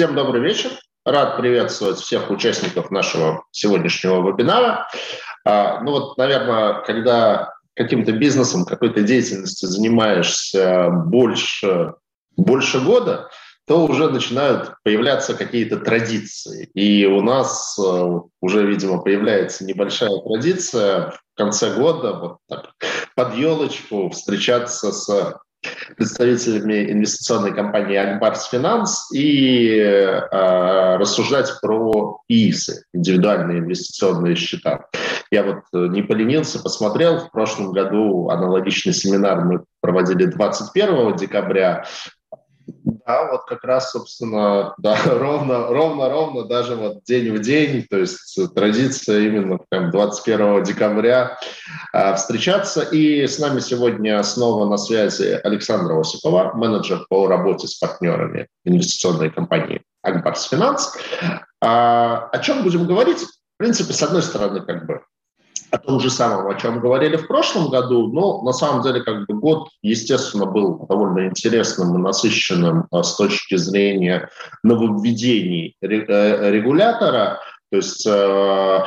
Всем добрый вечер. Рад приветствовать всех участников нашего сегодняшнего вебинара. А, ну вот, наверное, когда каким-то бизнесом, какой-то деятельностью занимаешься больше, больше года, то уже начинают появляться какие-то традиции. И у нас э, уже, видимо, появляется небольшая традиция в конце года вот так, под елочку встречаться с представителями инвестиционной компании Акбарс Финанс и э, рассуждать про ИИСы, индивидуальные инвестиционные счета. Я вот э, не поленился, посмотрел. В прошлом году аналогичный семинар мы проводили 21 декабря. Да, вот как раз, собственно, да, ровно, ровно, ровно, даже вот день в день, то есть традиция именно прям 21 декабря э, встречаться. И с нами сегодня снова на связи Александра Осипова, менеджер по работе с партнерами инвестиционной компании Акбарс Финанс. А, о чем будем говорить? В принципе, с одной стороны, как бы о том же самом, о чем говорили в прошлом году, но на самом деле как бы год, естественно, был довольно интересным и насыщенным а, с точки зрения нововведений э, регулятора. То есть э,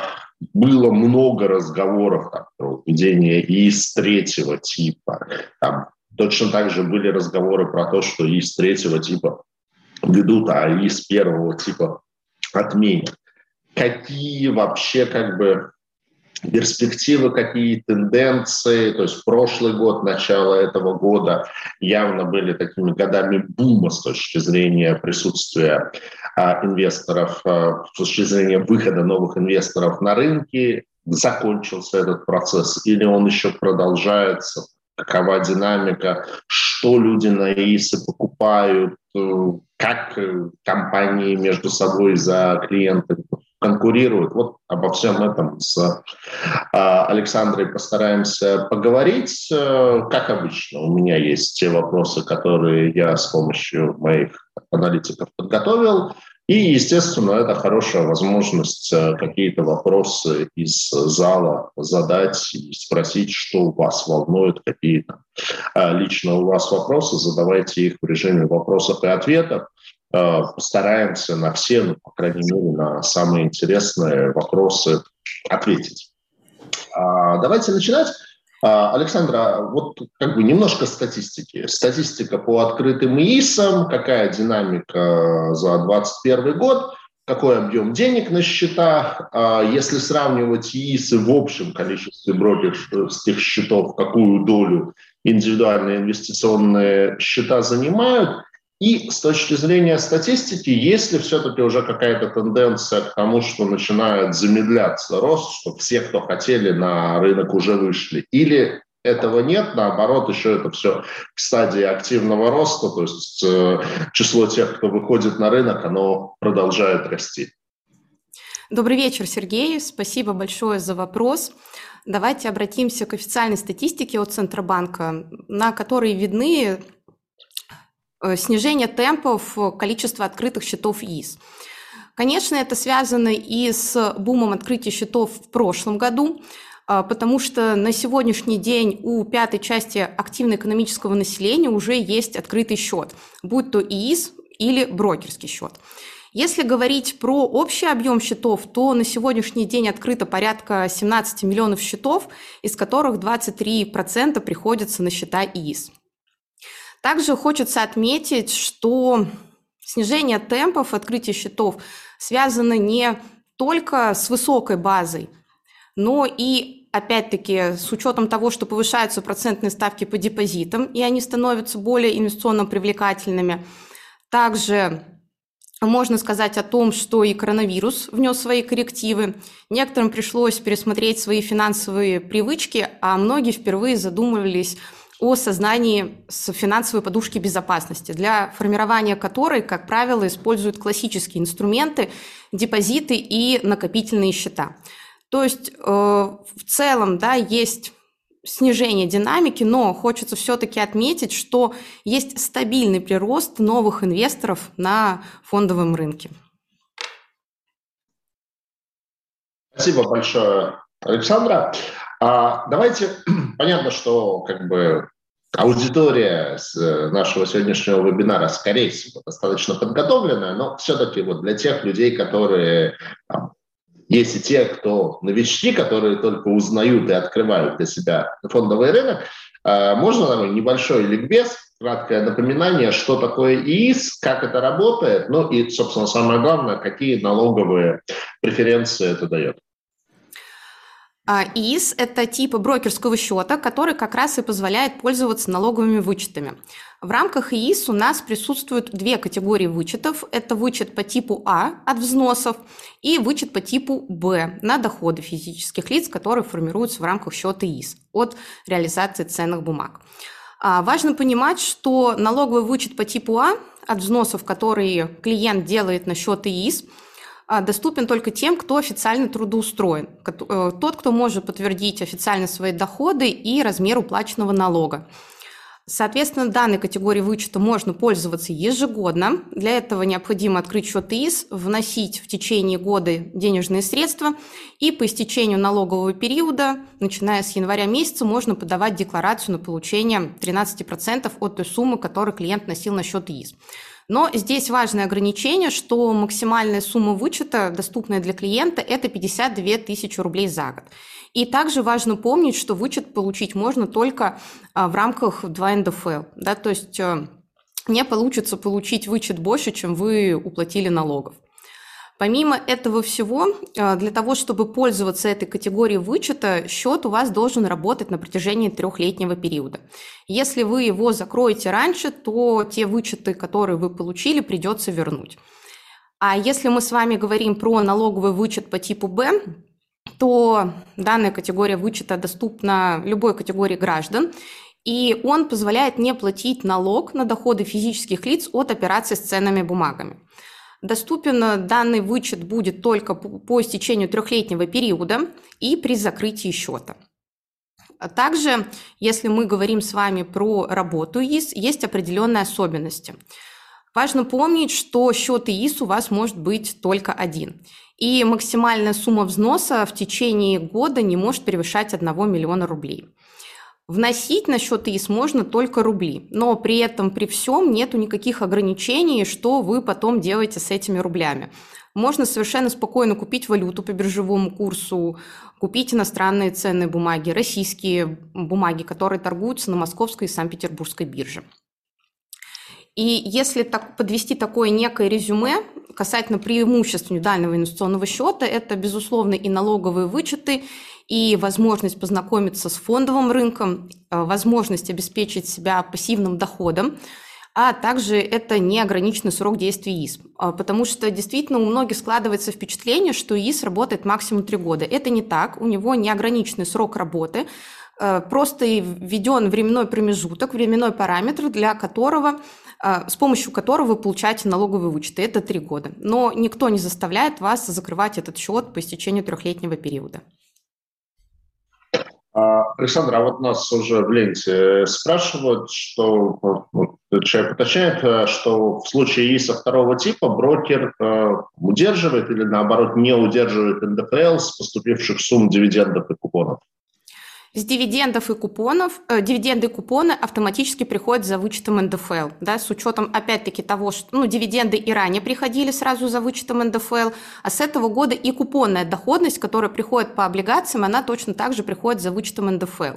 было много разговоров там, про введение ИИС третьего типа. Там, точно так же были разговоры про то, что ИИС третьего типа ведут, а ИИС первого типа отменят. Какие вообще как бы перспективы, какие тенденции. То есть прошлый год, начало этого года явно были такими годами бума с точки зрения присутствия а, инвесторов, а, с точки зрения выхода новых инвесторов на рынки. Закончился этот процесс или он еще продолжается? Какова динамика? Что люди на ИИСы покупают? Как компании между собой за клиентами конкурируют. Вот обо всем этом с а, Александрой постараемся поговорить. Э, как обычно, у меня есть те вопросы, которые я с помощью моих аналитиков подготовил. И, естественно, это хорошая возможность э, какие-то вопросы из зала задать и спросить, что у вас волнует, какие то э, лично у вас вопросы, задавайте их в режиме вопросов и ответов. Э, постараемся на все, ну, по крайней мере, на самые интересные вопросы ответить. А, давайте начинать. А, Александра, вот как бы немножко статистики. Статистика по открытым ИИСам, какая динамика за 2021 год, какой объем денег на счетах, а, если сравнивать ИИСы в общем количестве брокерских счетов, какую долю индивидуальные инвестиционные счета занимают – и с точки зрения статистики, есть ли все-таки уже какая-то тенденция к тому, что начинает замедляться рост, что все, кто хотели на рынок, уже вышли? Или этого нет, наоборот, еще это все в стадии активного роста, то есть э, число тех, кто выходит на рынок, оно продолжает расти. Добрый вечер, Сергей. Спасибо большое за вопрос. Давайте обратимся к официальной статистике от Центробанка, на которой видны снижение темпов э, количества открытых счетов ИИС. Конечно, это связано и с бумом открытия счетов в прошлом году, э, потому что на сегодняшний день у пятой части активно-экономического населения уже есть открытый счет, будь то ИИС или брокерский счет. Если говорить про общий объем счетов, то на сегодняшний день открыто порядка 17 миллионов счетов, из которых 23% приходится на счета ИИС. Также хочется отметить, что снижение темпов открытия счетов связано не только с высокой базой, но и, опять-таки, с учетом того, что повышаются процентные ставки по депозитам, и они становятся более инвестиционно привлекательными. Также можно сказать о том, что и коронавирус внес свои коррективы. Некоторым пришлось пересмотреть свои финансовые привычки, а многие впервые задумывались о создании финансовой подушки безопасности, для формирования которой, как правило, используют классические инструменты, депозиты и накопительные счета. То есть э, в целом да, есть снижение динамики, но хочется все-таки отметить, что есть стабильный прирост новых инвесторов на фондовом рынке. Спасибо большое, Александра. А, давайте, понятно, что как бы аудитория э, нашего сегодняшнего вебинара, скорее всего, достаточно подготовленная, но все-таки вот для тех людей, которые там, есть и те, кто новички, которые только узнают и открывают для себя фондовый рынок, э, можно такой небольшой ликбез, краткое напоминание, что такое ИИС, как это работает, ну и, собственно, самое главное, какие налоговые преференции это дает. А, ИИС – это тип брокерского счета, который как раз и позволяет пользоваться налоговыми вычетами. В рамках ИИС у нас присутствуют две категории вычетов. Это вычет по типу А от взносов и вычет по типу Б на доходы физических лиц, которые формируются в рамках счета ИИС от реализации ценных бумаг. А, важно понимать, что налоговый вычет по типу А от взносов, которые клиент делает на счет ИИС – доступен только тем, кто официально трудоустроен, э, тот, кто может подтвердить официально свои доходы и размер уплаченного налога. Соответственно, данной категории вычета можно пользоваться ежегодно. Для этого необходимо открыть счет ИИС, вносить в течение года денежные средства, и по истечению налогового периода, начиная с января месяца, можно подавать декларацию на получение 13% от той суммы, которую клиент носил на счет ИИС. Но здесь важное ограничение, что максимальная сумма вычета, доступная для клиента, это 52 тысячи рублей за год. И также важно помнить, что вычет получить можно только а, в рамках 2 НДФЛ. Да, то есть э, не получится получить вычет больше, чем вы уплатили налогов. Помимо этого всего, э, для того, чтобы пользоваться этой категорией вычета, счет у вас должен работать на протяжении трехлетнего периода. Если вы его закроете раньше, то те вычеты, которые вы получили, придется вернуть. А если мы с вами говорим про налоговый вычет по типу Б, то данная категория вычета доступна любой категории граждан, и он позволяет не платить налог на доходы физических лиц от операций с ценными бумагами. Доступен э, данный вычет будет только по истечению трехлетнего периода и при закрытии счета. А также, если мы говорим с вами про работу ИИС, есть определенные особенности. Важно помнить, что счет ИИС у вас может быть только один. И максимальная сумма взноса в течение года не может превышать 1 миллиона рублей. Вносить на счет ИИС можно только рубли, но при этом при всем нету никаких ограничений, что вы потом делаете с этими рублями. Можно совершенно спокойно купить валюту по биржевому курсу, купить иностранные ценные бумаги, российские бумаги, которые торгуются на московской и Санкт-Петербургской бирже. И если так, подвести такое некое резюме касательно преимуществ индивидуального инвестиционного счета, это, безусловно, и налоговые вычеты, и возможность познакомиться с фондовым рынком, э, возможность обеспечить себя пассивным доходом, а также это неограниченный срок действия ИС. А, потому что действительно у многих складывается впечатление, что ИС работает максимум три года. Это не так, у него неограниченный срок работы, э, просто введен временной промежуток, временной параметр, для которого, э, с помощью которого вы получаете налоговые вычеты. Это три года. Но никто не заставляет вас закрывать этот счет по истечению трехлетнего периода. А, Александр, а вот нас уже в ленте спрашивают, что человек уточняет, э, что в случае ИСа второго типа брокер э, удерживает или наоборот не удерживает НДФЛ с поступивших сумм дивидендов и купонов. С дивидендов и купонов, э, дивиденды и купоны автоматически приходят за вычетом НДФЛ, да, с учетом, опять-таки, того, что ну, дивиденды и ранее приходили сразу за вычетом НДФЛ, а с этого года и купонная доходность, которая приходит по облигациям, она точно так же приходит за вычетом НДФЛ.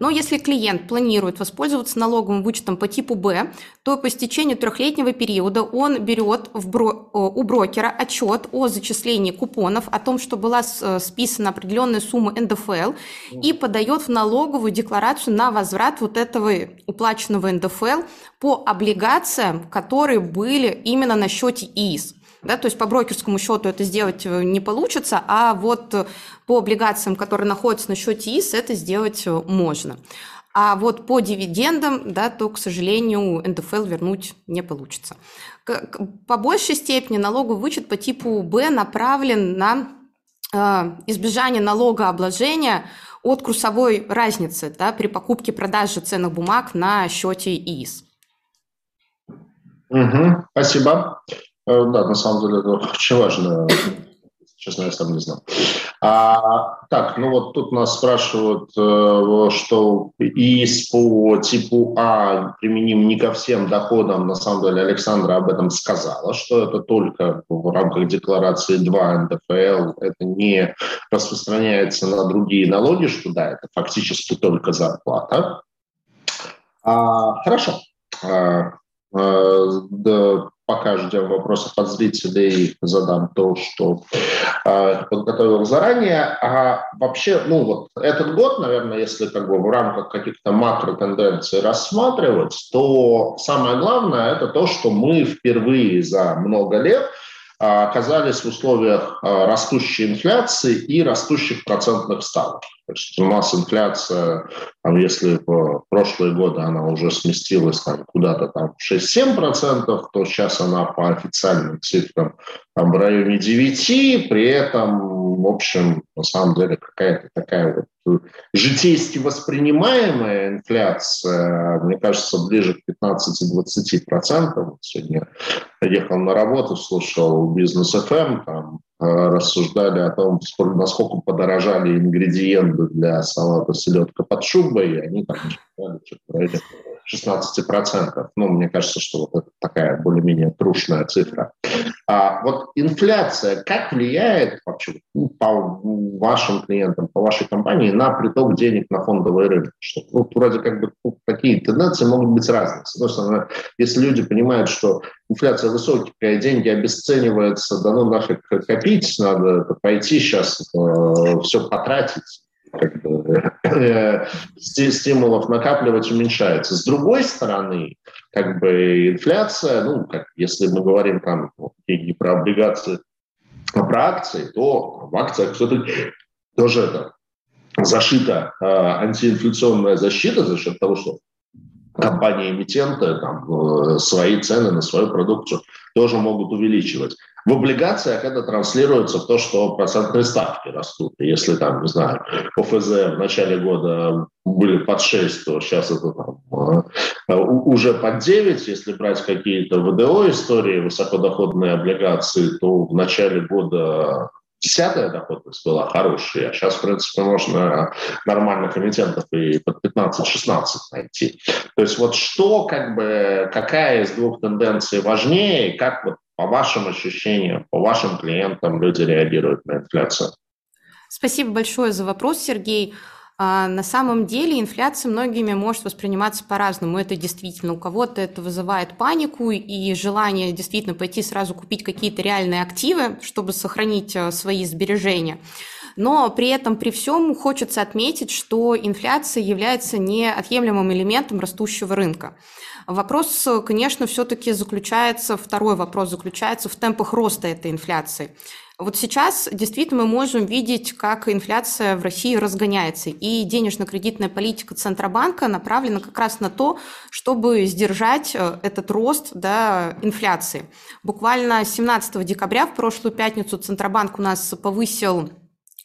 Но если клиент планирует воспользоваться налоговым вычетом по типу Б, то по истечению трехлетнего периода он берет в бро... у брокера отчет о зачислении купонов, о том, что была э, списана определенная сумма НДФЛ, и подает в налоговую декларацию на возврат вот этого уплаченного НДФЛ по облигациям, которые были именно на счете ИИС. Да, то есть по брокерскому счету это сделать э, не получится, а вот э, по облигациям, которые находятся на счете ИС, это сделать э, можно. А вот по дивидендам, да, то, к сожалению, НДФЛ вернуть не получится. По большей степени налоговый вычет по типу Б направлен на избежание налогообложения от курсовой разницы да, при покупке-продаже ценных бумаг на счете ИИС. Угу, спасибо. Э, да, на самом деле это очень важно. Честно, я сам не знал. А, так, ну вот тут нас спрашивают, э, что ИИС по типу А применим не ко всем доходам. На самом деле Александра об этом сказала, что это только в рамках декларации 2 НДФЛ. Это не распространяется на другие налоги, что да, это фактически только зарплата. А, хорошо. А, а, да, пока ждем вопросов от зрителей, задам то, что э, подготовил заранее. А вообще, ну вот этот год, наверное, если как бы в рамках каких-то макротенденций рассматривать, то самое главное это то, что мы впервые за много лет а, оказались в условиях а, растущей инфляции и растущих процентных ставок. То есть у нас инфляция, там, если в прошлые годы она уже сместилась там, куда-то там 6-7%, то сейчас она по официальным цифрам там, в районе 9%, при этом, в общем, на самом деле какая-то такая вот житейски воспринимаемая инфляция, мне кажется, ближе к 15-20%. Сегодня ехал на работу, слушал бизнес FM, там э, рассуждали о том, сколько, насколько подорожали ингредиенты для салата селедка под шубой, и они там считали, что в районе 16%. Ну, мне кажется, что вот это такая более-менее трушная цифра. А вот инфляция как влияет вообще по вашим клиентам, по вашей компании на приток денег на фондовый рынок? Что, ну, вроде как бы ну, такие тенденции могут быть разные. С одной стороны, если люди понимают, что инфляция высокая, деньги обесцениваются, да ну нафиг копить, надо пойти сейчас э, все потратить, как бы, э, стимулов накапливать уменьшается. С другой стороны, как бы инфляция, ну, как если мы говорим там не про облигации, а про акции, то в акциях все-таки тоже это зашита э, антиинфляционная защита за счет того, что компании-эмитенты там, э, свои цены на свою продукцию тоже могут увеличивать. В облигациях это транслируется в то, что процентные ставки растут. если там, не знаю, ОФЗ в начале года были под 6, то сейчас это там, э, уже под 9. Если брать какие-то ВДО истории, высокодоходные облигации, то в начале года десятая доходность была хорошая, а сейчас, в принципе, можно нормальных эмитентов и под 15-16 найти. То есть вот что, как бы, какая из двух тенденций важнее, как вот по вашим ощущениям, по вашим клиентам люди реагируют на инфляцию? Спасибо большое за вопрос, Сергей. А, на самом деле инфляция многими может восприниматься по-разному. Это действительно у кого-то это вызывает панику и желание действительно пойти сразу купить какие-то реальные активы, чтобы сохранить а, свои сбережения. Но при этом, при всем, хочется отметить, что инфляция является неотъемлемым элементом растущего рынка. Вопрос, конечно, все-таки заключается, второй вопрос заключается в темпах роста этой инфляции. Вот сейчас действительно мы можем видеть, как инфляция в России разгоняется, и денежно-кредитная политика Центробанка направлена как раз на то, чтобы сдержать э, этот рост да, инфляции. Буквально 17 декабря в прошлую пятницу Центробанк у нас повысил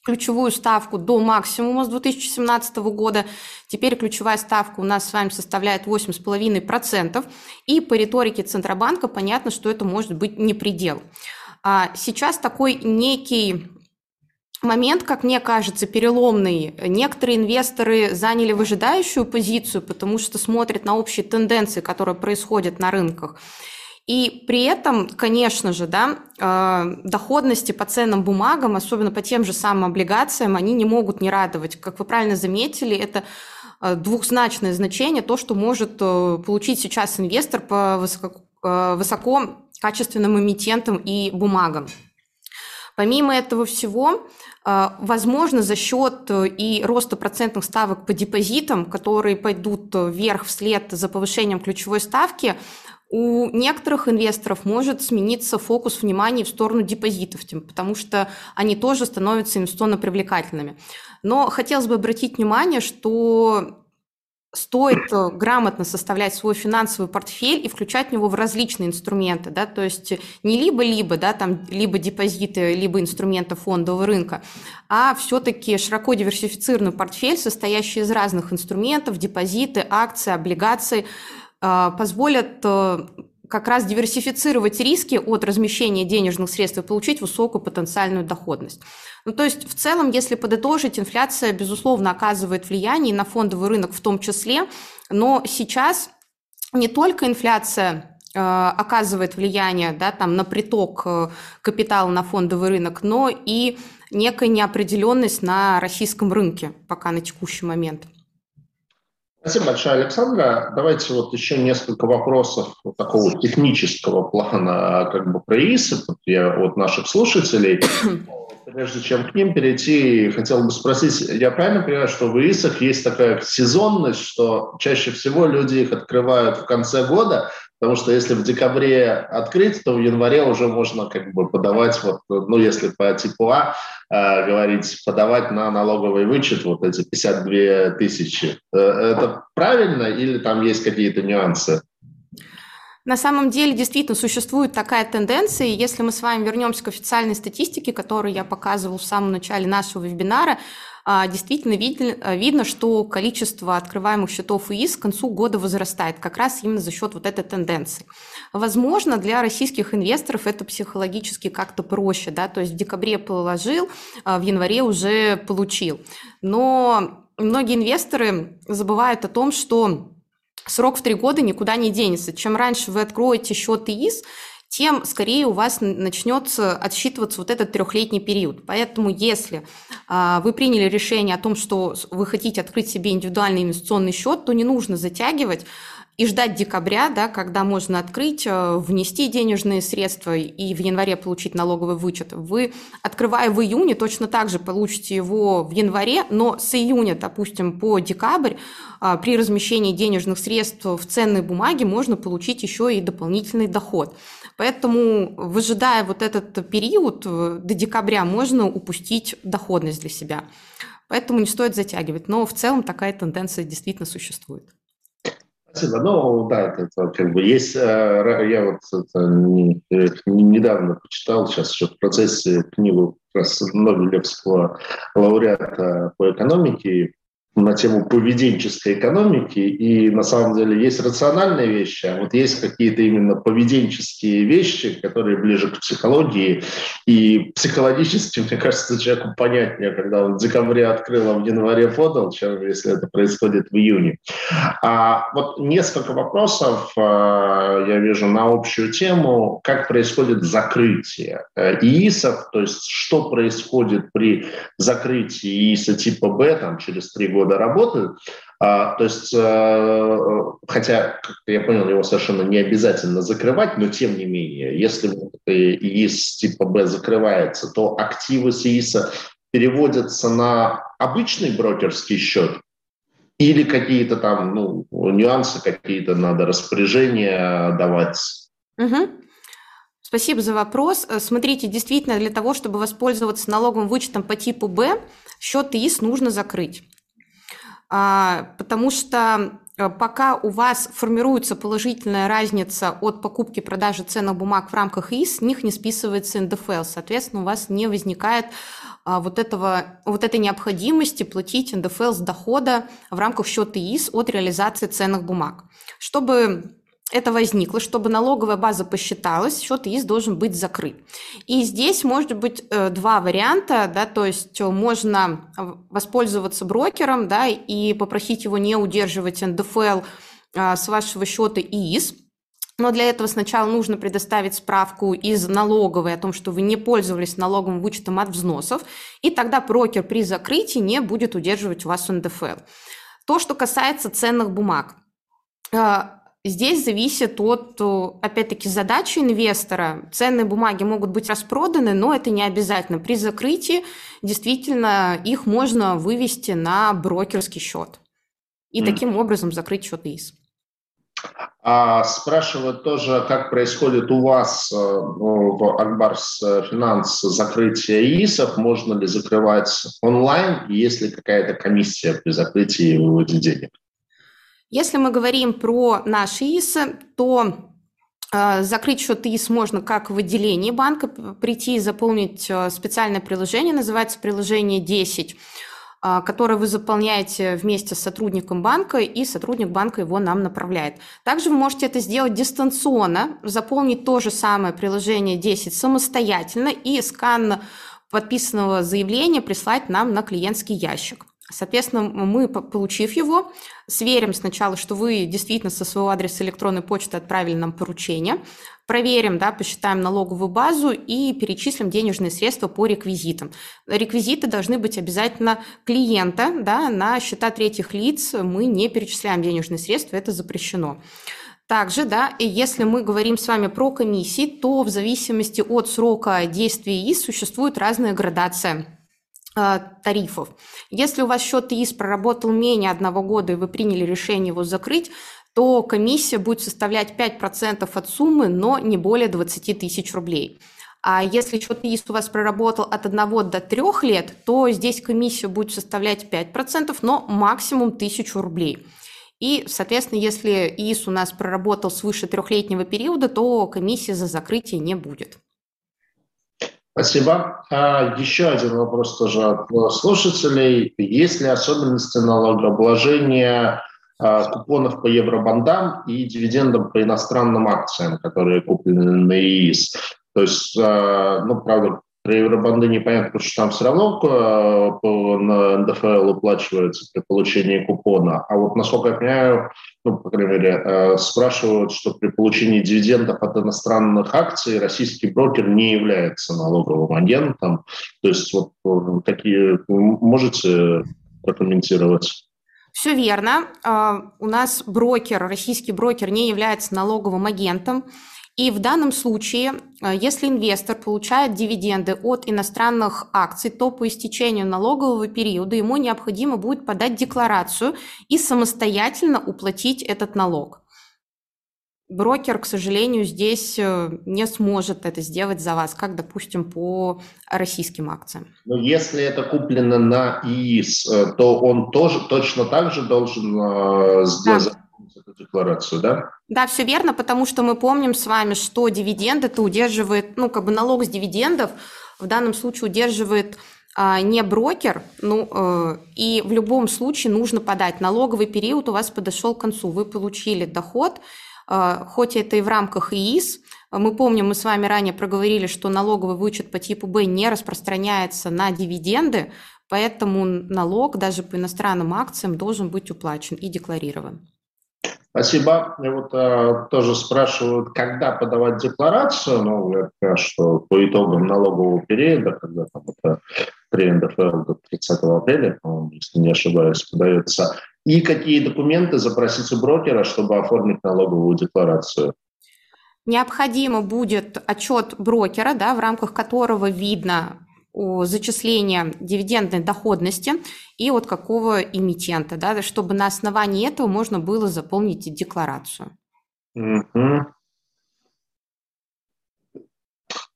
ключевую ставку до максимума с 2017 года. Теперь ключевая ставка у нас с вами составляет 8,5%. И по риторике Центробанка понятно, что это может быть не предел. А сейчас такой некий момент, как мне кажется, переломный. Некоторые инвесторы заняли выжидающую позицию, потому что смотрят на общие тенденции, которые происходят на рынках. И при этом, конечно же, да, э, доходности по ценным бумагам, особенно по тем же самым облигациям, они не могут не радовать. Как вы правильно заметили, это э, двухзначное значение, то, что может э, получить сейчас инвестор по высоко, высоко качественным эмитентам и бумагам. Помимо этого всего, возможно, за счет и роста процентных ставок по депозитам, которые пойдут вверх вслед за повышением ключевой ставки, у некоторых инвесторов может смениться фокус внимания в сторону депозитов, потому что они тоже становятся инвестиционно привлекательными. Но хотелось бы обратить внимание, что стоит э, грамотно составлять свой финансовый портфель и включать в него в различные инструменты, да, то есть не либо-либо, да, там, либо депозиты, либо инструменты фондового рынка, а все-таки широко диверсифицированный портфель, состоящий из разных инструментов, депозиты, акции, облигации, позволят э, как раз диверсифицировать риски от размещения денежных средств и получить высокую потенциальную доходность. Ну, то есть в целом, если подытожить, инфляция, безусловно, оказывает влияние на фондовый рынок в том числе, но сейчас не только инфляция э, оказывает влияние да, там, на приток э, капитала на фондовый рынок, но и некая неопределенность на российском рынке пока на текущий момент. Спасибо большое, Александра. Давайте вот еще несколько вопросов вот такого технического плана как бы про ИСы от наших слушателей. Прежде чем к ним перейти, хотел бы спросить, я правильно понимаю, что в ИИСах есть такая сезонность, что чаще всего люди их открывают в конце года, потому что если в декабре открыть, то в январе уже можно как бы подавать, вот, ну если по типу А э, говорить, подавать на налоговый вычет вот эти 52 тысячи. Э, это правильно или там есть какие-то нюансы? На самом деле действительно существует такая тенденция, и если мы с вами вернемся к официальной статистике, которую я показывал в самом начале нашего вебинара, действительно видно, видно, что количество открываемых счетов ИИС к концу года возрастает, как раз именно за счет вот этой тенденции. Возможно, для российских инвесторов это психологически как-то проще, да, то есть в декабре положил, а в январе уже получил. Но многие инвесторы забывают о том, что срок в три года никуда не денется. Чем раньше вы откроете счет ИИС, тем скорее у вас начнется отсчитываться вот этот трехлетний период. Поэтому если а, вы приняли решение о том, что вы хотите открыть себе индивидуальный инвестиционный счет, то не нужно затягивать, и ждать декабря, да, когда можно открыть, э, внести денежные средства и в январе получить налоговый вычет. Вы, открывая в июне, точно так же получите его в январе, но с июня, допустим, по декабрь а, при размещении денежных средств в ценной бумаге можно получить еще и дополнительный доход. Поэтому, выжидая вот этот период э, до декабря, можно упустить доходность для себя. Поэтому не стоит затягивать. Но в целом такая тенденция действительно существует. Спасибо. Ну, да, это, это как бы есть. Э, я вот это не, недавно почитал, сейчас еще в процессе книгу как Нобелевского лауреата по экономике на тему поведенческой экономики, и на самом деле есть рациональные вещи, а вот есть какие-то именно поведенческие вещи, которые ближе к психологии, и психологически, мне кажется, человеку понятнее, когда он в декабре открыл, а в январе подал, чем если это происходит в июне. А вот несколько вопросов а, я вижу на общую тему, как происходит закрытие э, ИИСов, то есть что происходит при закрытии ИИСа типа Б там, через три года года работают. А, то есть, а, хотя, как я понял, его совершенно не обязательно закрывать, но тем не менее, если ИИС типа Б закрывается, то активы с ИИСа переводятся на обычный брокерский счет или какие-то там ну, нюансы, какие-то надо распоряжения давать? Угу. Спасибо за вопрос. Смотрите, действительно, для того, чтобы воспользоваться налоговым вычетом по типу Б, счет ИИС нужно закрыть. А, потому что э, пока у вас формируется положительная разница от покупки и продажи ценных бумаг в рамках ИС, с них не списывается НДФЛ. Соответственно, у вас не возникает а, вот, этого, вот этой необходимости платить НДФЛ с дохода в рамках счета ИС от реализации ценных бумаг. Чтобы это возникло, чтобы налоговая база посчиталась, счет ИИС должен быть закрыт. И здесь может быть э, два варианта, да, то есть э, можно воспользоваться брокером, да, и попросить его не удерживать НДФЛ а, с вашего счета ИИС, но для этого сначала нужно предоставить справку из налоговой о том, что вы не пользовались налоговым вычетом от взносов, и тогда брокер при закрытии не будет удерживать у вас НДФЛ. То, что касается ценных бумаг. Э, Здесь зависит от, опять-таки, задачи инвестора. Ценные бумаги могут быть распроданы, но это не обязательно. При закрытии действительно их можно вывести на брокерский счет и mm. таким образом закрыть счет ИИС. А спрашивают тоже, как происходит у вас э, в Акбарс Финанс закрытие ИИСов, можно ли закрывать онлайн, есть ли какая-то комиссия при закрытии выводе денег? Если мы говорим про наши ИСы, то э, Закрыть счет ИИС можно как в отделении банка, прийти и заполнить э, специальное приложение, называется приложение 10. а, который вы заполняете вместе с сотрудником банка, и сотрудник банка его нам направляет. Также вы можете это сделать дистанционно, заполнить то же самое приложение 10 самостоятельно и скан подписанного заявления прислать нам на клиентский ящик. Соответственно, мы, получив его, сверим сначала, что вы действительно со своего адреса электронной почты отправили нам поручение, проверим, да, посчитаем налоговую базу и перечислим денежные средства по реквизитам. Реквизиты должны быть обязательно клиента, да, на счета третьих лиц мы не перечисляем денежные средства, это запрещено. Также, да, если мы говорим с вами про комиссии, то в зависимости от срока действия ИС существует разная градация тарифов. Если у вас счет ИИС проработал менее одного года и вы приняли решение его закрыть, то комиссия будет составлять 5% от суммы, но не более 20 тысяч рублей. А если счет ИИС у вас проработал от 1 до 3 лет, то здесь комиссия будет составлять 5%, но максимум 1000 рублей. И, соответственно, если ИИС у нас проработал свыше трехлетнего периода, то комиссии за закрытие не будет. Спасибо. А еще один вопрос тоже от слушателей. Есть ли особенности налогообложения а, купонов по евробандам и дивидендам по иностранным акциям, которые куплены на ИИС? То есть, а, ну, правда, про евробанды непонятно, что там все равно э, по, на НДФЛ уплачивается при получении купона. А вот, насколько я понимаю, ну, по крайней мере, э, спрашивают, что при получении дивидендов от иностранных акций российский брокер не является налоговым агентом. То есть вот э, такие можете прокомментировать? Все верно. У нас брокер, российский брокер не является налоговым агентом. И в данном случае, э, если инвестор получает дивиденды от иностранных акций, то по истечению налогового периода ему необходимо будет подать декларацию и самостоятельно уплатить этот налог. Брокер, к сожалению, здесь э, не сможет это сделать за вас, как, допустим, по российским акциям. Но если это куплено на ИИС, э, то он тоже точно так же должен сделать... Да декларацию, да? Да, все верно, потому что мы помним с вами, что дивиденды это удерживает, ну, как бы налог с дивидендов в данном случае удерживает а, не брокер, ну, э, и в любом случае нужно подать. Налоговый период у вас подошел к концу, вы получили доход, э, хоть это и в рамках ИИС, мы помним, мы с вами ранее проговорили, что налоговый вычет по типу Б не распространяется на дивиденды, поэтому налог даже по иностранным акциям должен быть уплачен и декларирован. Спасибо. И вот э, тоже спрашивают, когда подавать декларацию. Ну, говорю, что по итогам налогового периода, когда там это при НДФЛ до 30 апреля, если не ошибаюсь, подается. И какие документы запросить у брокера, чтобы оформить налоговую декларацию? Необходимо будет отчет брокера, да, в рамках которого видно зачисления дивидендной доходности и от какого эмитента, да, чтобы на основании этого можно было заполнить декларацию. Угу.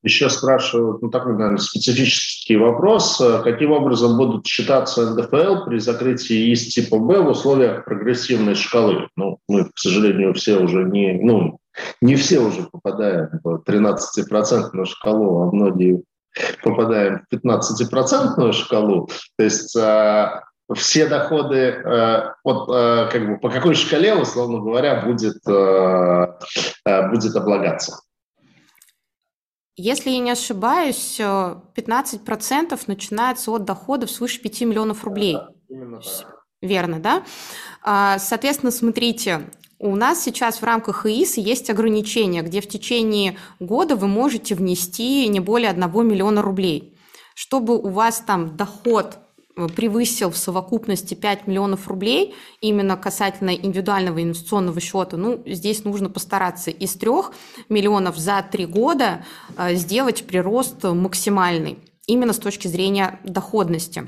Еще спрашивают, ну такой, наверное, специфический вопрос. Каким образом будут считаться НДФЛ при закрытии из типа Б в условиях прогрессивной шкалы? Ну, мы, к сожалению, все уже не, ну, не все уже попадаем в 13% шкалу, а многие попадаем в 15% шкалу, то есть э, все доходы, э, вот э, как бы по какой шкале, условно говоря, будет, будет облагаться? Если я не ошибаюсь, 15% начинается от доходов свыше 5 миллионов рублей. Да, Верно, да? А, соответственно, смотрите, у нас сейчас в рамках ИИС есть ограничения, где в течение года вы можете внести не более 1 миллиона рублей. Чтобы у вас там доход э, превысил в совокупности 5 миллионов рублей, именно касательно индивидуального инвестиционного счета, ну, здесь нужно постараться из 3 миллионов за 3 года э, сделать прирост максимальный, именно с точки зрения доходности.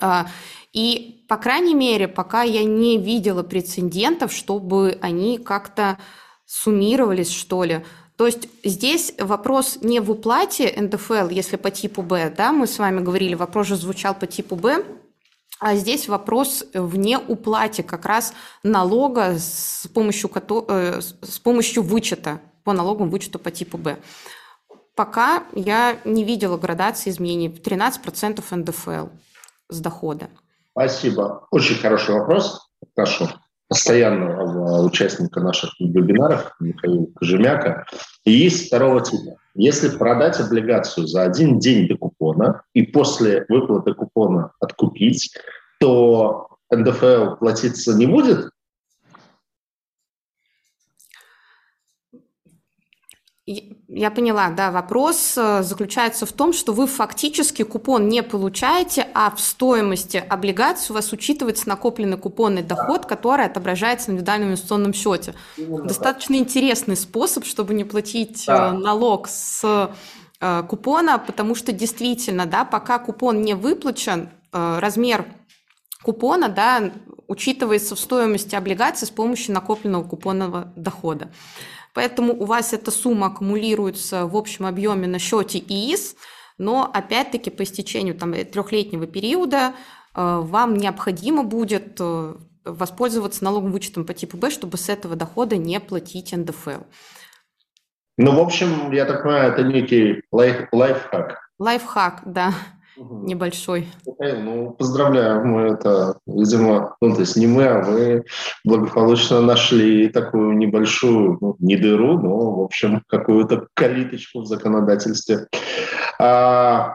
А, и, по крайней мере, пока я не видела прецедентов, чтобы они как-то суммировались, что ли. То есть здесь вопрос не в уплате НДФЛ, если по типу Б, да, мы с вами говорили, вопрос же звучал по типу Б, а здесь вопрос в неуплате как раз налога с помощью, э, с помощью вычета по налоговому вычету по типу Б. Пока я не видела градации изменений в 13% НДФЛ с дохода. Спасибо. Очень хороший вопрос нашего постоянного участника наших вебинаров Михаила Кожемяка. И есть второго типа. Если продать облигацию за один день до купона и после выплаты купона откупить, то НДФЛ платиться не будет, Я поняла, да, вопрос э, заключается в том, что вы фактически купон не получаете, а в стоимости облигаций у вас учитывается накопленный купонный доход, который отображается на индивидуальном инвестиционном счете. Именно Достаточно так. интересный способ, чтобы не платить да. Э, налог с э, купона, потому что действительно, да, пока купон не выплачен, размер купона, да, учитывается в стоимости облигаций с помощью накопленного купонного дохода. Поэтому у вас эта сумма аккумулируется в общем объеме на счете ИИС, но опять-таки по истечению там, трехлетнего периода э, вам необходимо будет э, воспользоваться налоговым вычетом по типу Б, чтобы с этого дохода не платить НДФЛ. Ну, в общем, я так понимаю, это некий лайф, лайфхак. Лайфхак, да. Небольшой. Ну, поздравляю, мы это, видимо, ну, то есть не мы, а вы благополучно нашли такую небольшую, ну, не дыру, но, в общем, какую-то калиточку в законодательстве. А,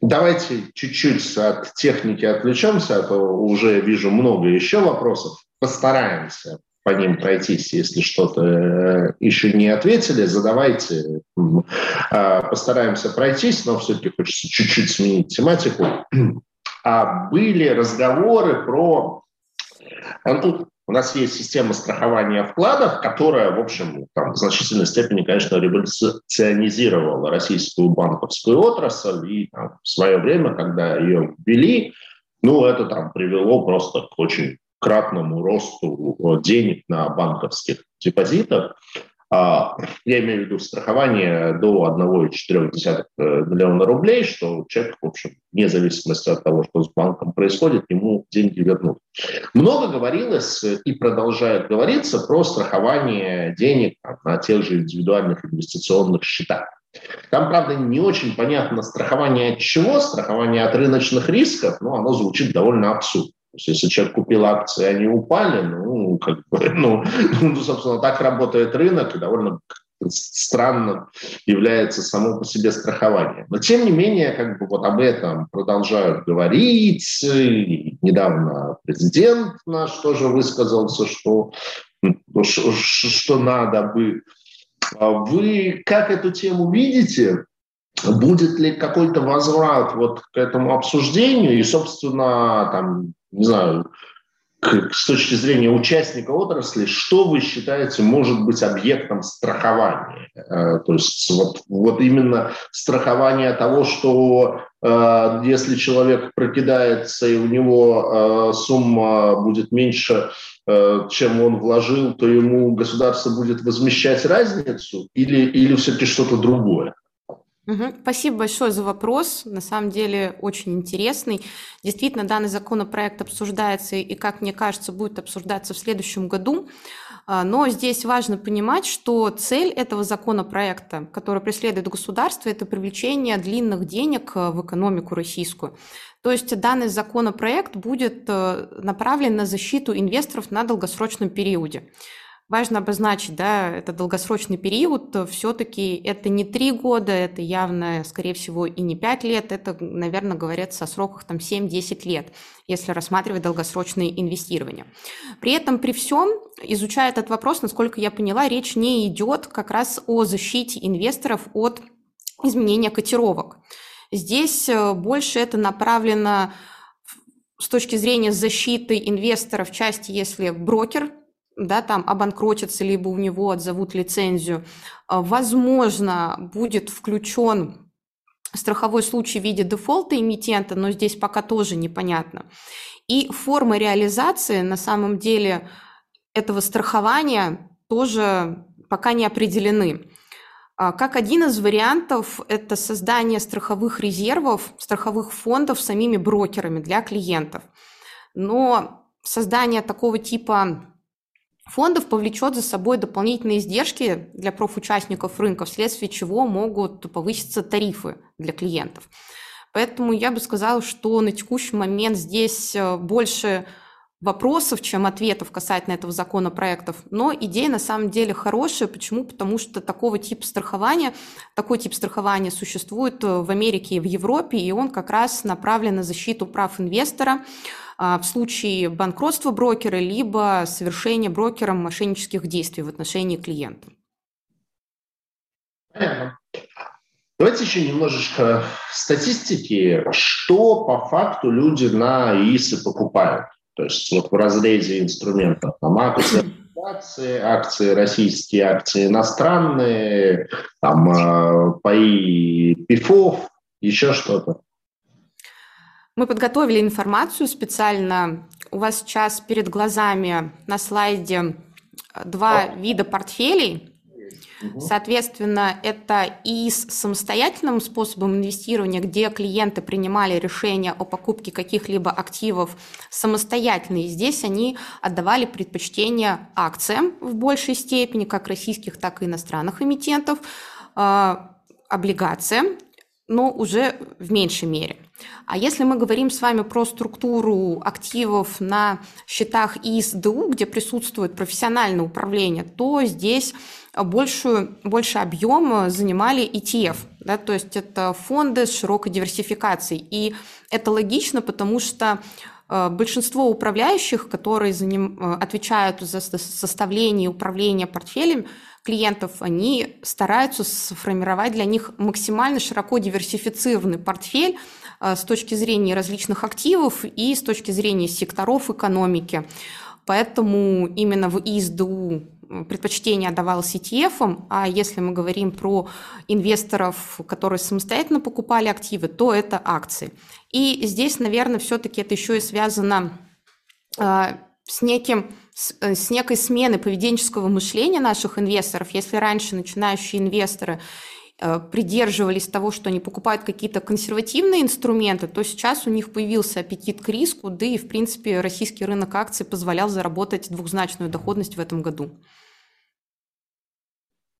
давайте чуть-чуть от техники отвлечемся, а то уже вижу много еще вопросов. Постараемся по ним пройтись. Если что-то э, еще не ответили, задавайте. А, постараемся пройтись, но все-таки хочется чуть-чуть сменить тематику. А были разговоры про... Ну, у нас есть система страхования вкладов, которая, в общем, там, в значительной степени, конечно, революционизировала российскую банковскую отрасль. И там, в свое время, когда ее ввели, ну, это там привело просто к очень кратному росту э, денег на банковских депозитах. А, я имею в виду страхование до 1,4 э, миллиона рублей, что человек, в общем, вне зависимости от того, что с банком происходит, ему деньги вернут. Много говорилось и продолжает говориться про страхование денег на тех же индивидуальных инвестиционных счетах. Там, правда, не очень понятно страхование от чего, страхование от рыночных рисков, но оно звучит довольно абсурдно. То есть, если человек купил акции, они упали, ну, как бы, ну, ну, собственно, так работает рынок, и довольно странно является само по себе страхование. Но, тем не менее, как бы вот об этом продолжают говорить. И недавно президент наш тоже высказался, что, что, что надо бы. А вы как эту тему видите? Будет ли какой-то возврат вот к этому обсуждению? И, собственно, там, не знаю, с точки зрения участника отрасли, что вы считаете может быть объектом страхования? Э, то есть вот, вот именно страхование того, что э, если человек прокидается и у него э, сумма будет меньше, чем он вложил, то ему государство будет возмещать разницу или, или все-таки что-то другое? Угу. Спасибо большое за вопрос. На самом деле очень интересный. Действительно, данный законопроект обсуждается и, как мне кажется, будет обсуждаться в следующем году. А, но здесь важно понимать, что цель этого законопроекта, который преследует государство, это привлечение длинных денег э, в экономику российскую. То есть данный законопроект будет э, направлен на защиту инвесторов на долгосрочном периоде. Важно обозначить, да, это долгосрочный период, все-таки это не три года, это явно, скорее всего, и не пять лет, это, наверное, говорится о сроках там 7-10 лет, если рассматривать долгосрочные инвестирования. При этом, при всем, изучая этот вопрос, насколько я поняла, речь не идет как раз о защите инвесторов от изменения котировок. Здесь э, больше это направлено с точки зрения защиты инвесторов в части, если брокер да, там обанкротится, либо у него отзовут лицензию, а, возможно, будет включен страховой случай в виде дефолта эмитента, но здесь пока тоже непонятно. И формы реализации на самом деле этого страхования тоже пока не определены. А, как один из вариантов это создание страховых резервов, страховых фондов самими брокерами для клиентов. Но создание такого типа фондов повлечет за собой дополнительные издержки для профучастников рынка, вследствие чего могут повыситься тарифы для клиентов. Поэтому я бы сказала, что на текущий момент здесь э, больше вопросов, чем ответов касательно этого законопроектов. Но идея на самом деле хорошая. Почему? Потому что такого типа страхования, такой тип страхования существует э, в Америке и в Европе, и он как раз направлен на защиту прав инвестора в случае банкротства брокера либо совершения брокером мошеннических действий в отношении клиента. Понятно. Давайте еще немножечко статистики. Что по факту люди на ИИСы покупают? То есть вот в разрезе инструментов. Там акции, акции российские, акции иностранные, там э, паи ПИФов, еще что-то. Мы подготовили информацию специально. У вас сейчас перед глазами на слайде два вида портфелей. Соответственно, это и с самостоятельным способом инвестирования, где клиенты принимали решение о покупке каких-либо активов самостоятельно, и здесь они отдавали предпочтение акциям в большей степени, как российских, так и иностранных эмитентов, а, облигациям, но уже в меньшей мере. А если мы говорим с вами про структуру активов на счетах ИСДУ, где присутствует профессиональное управление, то здесь большую, больше объем занимали ETF, да, то есть это фонды с широкой диверсификацией. И это логично, потому что э, большинство управляющих, которые за ним, э, отвечают за составление и управление портфелем клиентов, они стараются сформировать для них максимально широко диверсифицированный портфель с точки зрения различных активов и с точки зрения секторов экономики. Поэтому именно в ИСДУ предпочтение отдавалось ETF, а если мы говорим про инвесторов, которые самостоятельно покупали активы, то это акции. И здесь, наверное, все-таки это еще и связано э, с неким э, с некой смены поведенческого мышления наших инвесторов. Если раньше начинающие инвесторы э, придерживались того, что они покупают какие-то консервативные инструменты, то сейчас у них появился аппетит к риску, да и, в принципе, российский рынок акций позволял заработать двухзначную доходность в этом году.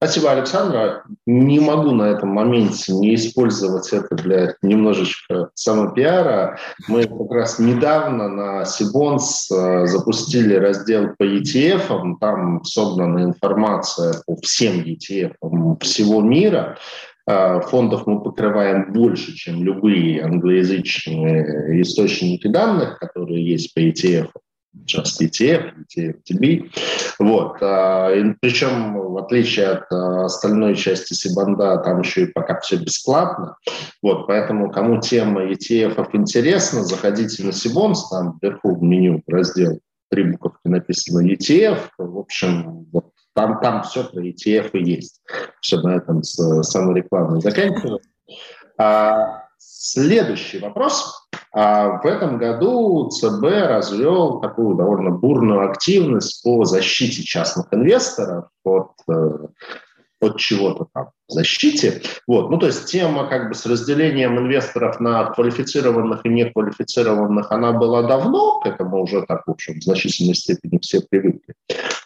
Спасибо, Александра. Не могу на этом моменте не использовать это для немножечко самопиара. Мы как раз недавно на Сибонс э, запустили раздел по ETF. Там собрана информация по всем ETF всего мира. Э, фондов мы покрываем больше, чем любые англоязычные источники данных, которые есть по ETF сейчас ETF, ETF, Вот. А, причем, в отличие от а, остальной части Сибанда, там еще и пока все бесплатно. Вот. Поэтому, кому тема ETF интересна, заходите на Сибонс, там вверху в меню раздел три буковки написано ETF. В общем, вот там, там все про ETF и есть. Все на этом с саморекламой заканчиваю. А, следующий вопрос. А в этом году ЦБ развел такую довольно бурную активность по защите частных инвесторов от, э, от чего-то там, защите. Вот. Ну, то есть тема как бы с разделением инвесторов на квалифицированных и неквалифицированных, она была давно, к этому уже так, в общем, в значительной степени все привыкли.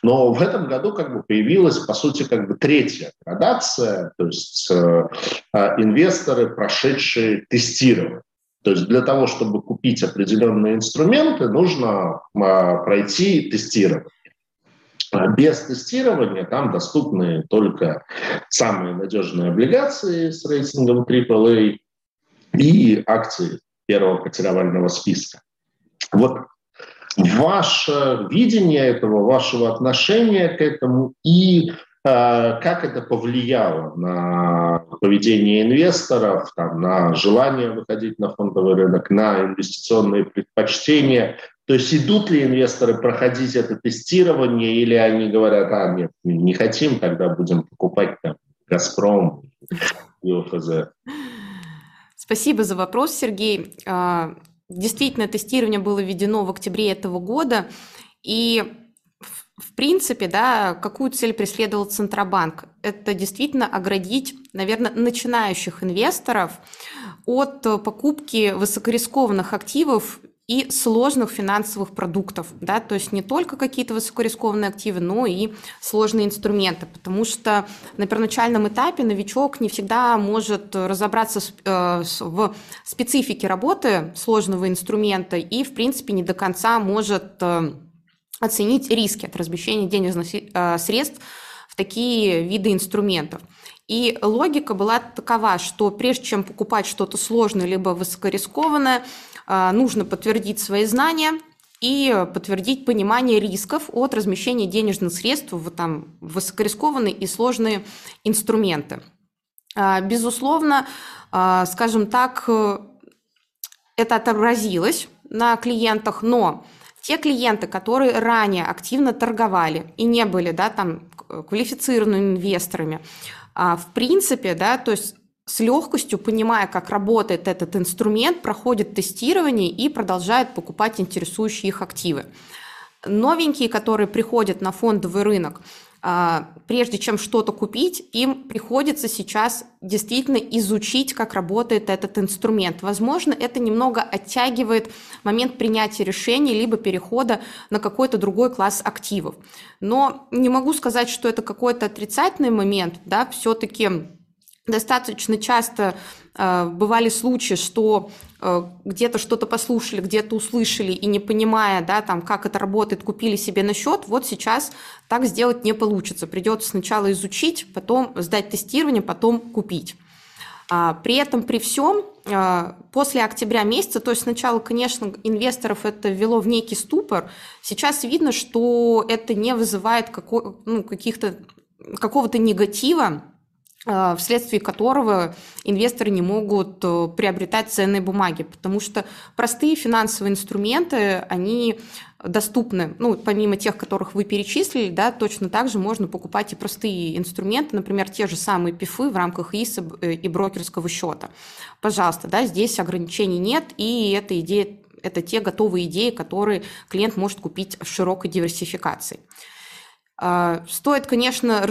Но в этом году как бы появилась, по сути, как бы третья градация, то есть э, э инвесторы, прошедшие тестирование. То есть для того, чтобы купить определенные инструменты, нужно а, пройти тестирование. А без тестирования там доступны только самые надежные облигации с рейтингом AAA и акции первого котировального списка. Вот ваше видение этого, вашего отношения к этому и как это повлияло на поведение инвесторов, там, на желание выходить на фондовый рынок, на инвестиционные предпочтения? То есть идут ли инвесторы проходить это тестирование, или они говорят, а нет, не хотим, тогда будем покупать там «Газпром» и ОФЗ? Спасибо за вопрос, Сергей. А, действительно, тестирование было введено в октябре этого года, и в принципе, да, какую цель преследовал Центробанк? Это действительно оградить, наверное, начинающих инвесторов от покупки высокорискованных активов и сложных финансовых продуктов, да, то есть не только какие-то высокорискованные активы, но и сложные инструменты, потому что на первоначальном этапе новичок не всегда может разобраться э, в специфике работы сложного инструмента и, в принципе, не до конца может э, оценить риски от размещения денежных э, средств в такие виды инструментов. И логика была такова, что прежде чем покупать что-то сложное либо высокорискованное, а, нужно подтвердить свои знания и подтвердить понимание рисков от размещения денежных средств в там, высокорискованные и сложные инструменты. А, безусловно, скажем так, это отобразилось на клиентах, но те клиенты, которые ранее активно торговали и не были да, там, квалифицированными инвесторами, в принципе, да, то есть с легкостью, понимая, как работает этот инструмент, проходят тестирование и продолжают покупать интересующие их активы. Новенькие, которые приходят на фондовый рынок, а, прежде чем что-то купить, им приходится сейчас действительно изучить, как работает этот инструмент. Возможно, это немного оттягивает момент принятия решений либо перехода на какой-то другой класс активов. Но не могу сказать, что это какой-то отрицательный момент, да, все-таки достаточно часто бывали случаи, что э, где-то что-то послушали, где-то услышали и не понимая, да, там, как это работает, купили себе на счет, вот сейчас так сделать не получится. Придется сначала изучить, потом сдать тестирование, потом купить. А, при этом, при всем, э, после октября месяца, то есть сначала, конечно, инвесторов это ввело в некий ступор, сейчас видно, что это не вызывает какой, ну, какого-то негатива, Э, вследствие которого инвесторы не могут э, приобретать ценные бумаги, потому что простые финансовые инструменты, они доступны, ну, помимо тех, которых вы перечислили, да, точно так же можно покупать и простые инструменты, например, те же самые пифы в рамках ИСа э, и брокерского счета. Пожалуйста, да, здесь ограничений нет, и эта идея, это те готовые идеи, которые клиент может купить в широкой диверсификации. А, стоит, конечно,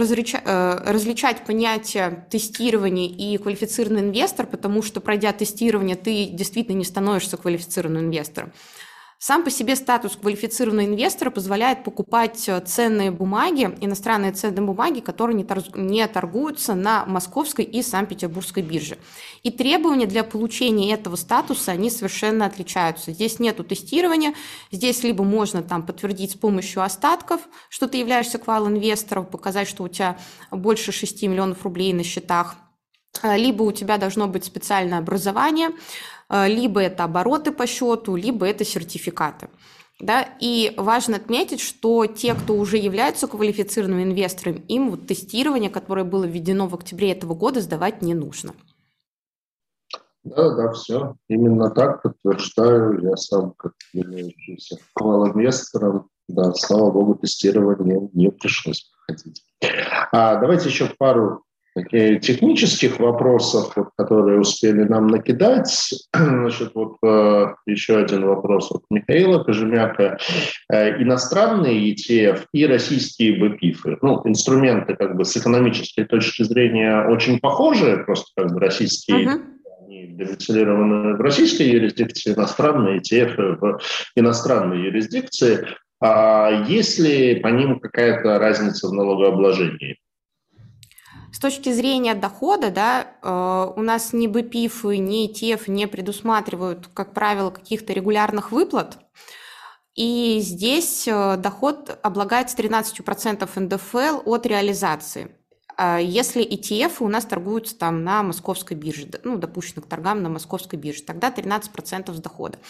э, различать понятие тестирования и квалифицированный инвестор, потому что, пройдя тестирование, ты действительно не становишься квалифицированным инвестором. Сам по себе статус квалифицированного инвестора позволяет покупать э, ценные бумаги, иностранные ценные бумаги, которые не торгуются на московской и Санкт-Петербургской бирже. И требования для получения этого статуса, они совершенно отличаются. Здесь нет тестирования, здесь либо можно там подтвердить с помощью остатков, что ты являешься квал-инвестором, показать, что у тебя больше 6 миллионов рублей на счетах, э, либо у тебя должно быть специальное образование, либо это обороты по счету, либо это сертификаты. Да? И важно отметить, что те, кто уже являются квалифицированными инвесторами, им вот тестирование, которое было введено в октябре этого года, сдавать не нужно. Да, да, все. Именно так подтверждаю. Я сам, как являющийся квал-инвестором, да, слава богу, тестирование не пришлось проходить. А, давайте еще пару технических вопросов, которые успели нам накидать. Значит, вот э, еще один вопрос от Михаила Кожемяка. Э, иностранные ETF и российские БПИФы, ну, инструменты как бы с экономической точки зрения очень похожи, просто как бы российские uh-huh они домицилированы в российской юрисдикции, иностранные ETF в иностранной юрисдикции. А есть ли по ним какая-то разница в налогообложении? С точки зрения дохода, да, э, у нас ни БПИФ, ни ТЕФ не предусматривают, как правило, каких-то регулярных выплат. И здесь э, доход облагается 13% НДФЛ от реализации. А если ETF у нас торгуются там на московской бирже, ну, допущены к торгам на московской бирже, тогда 13% с дохода.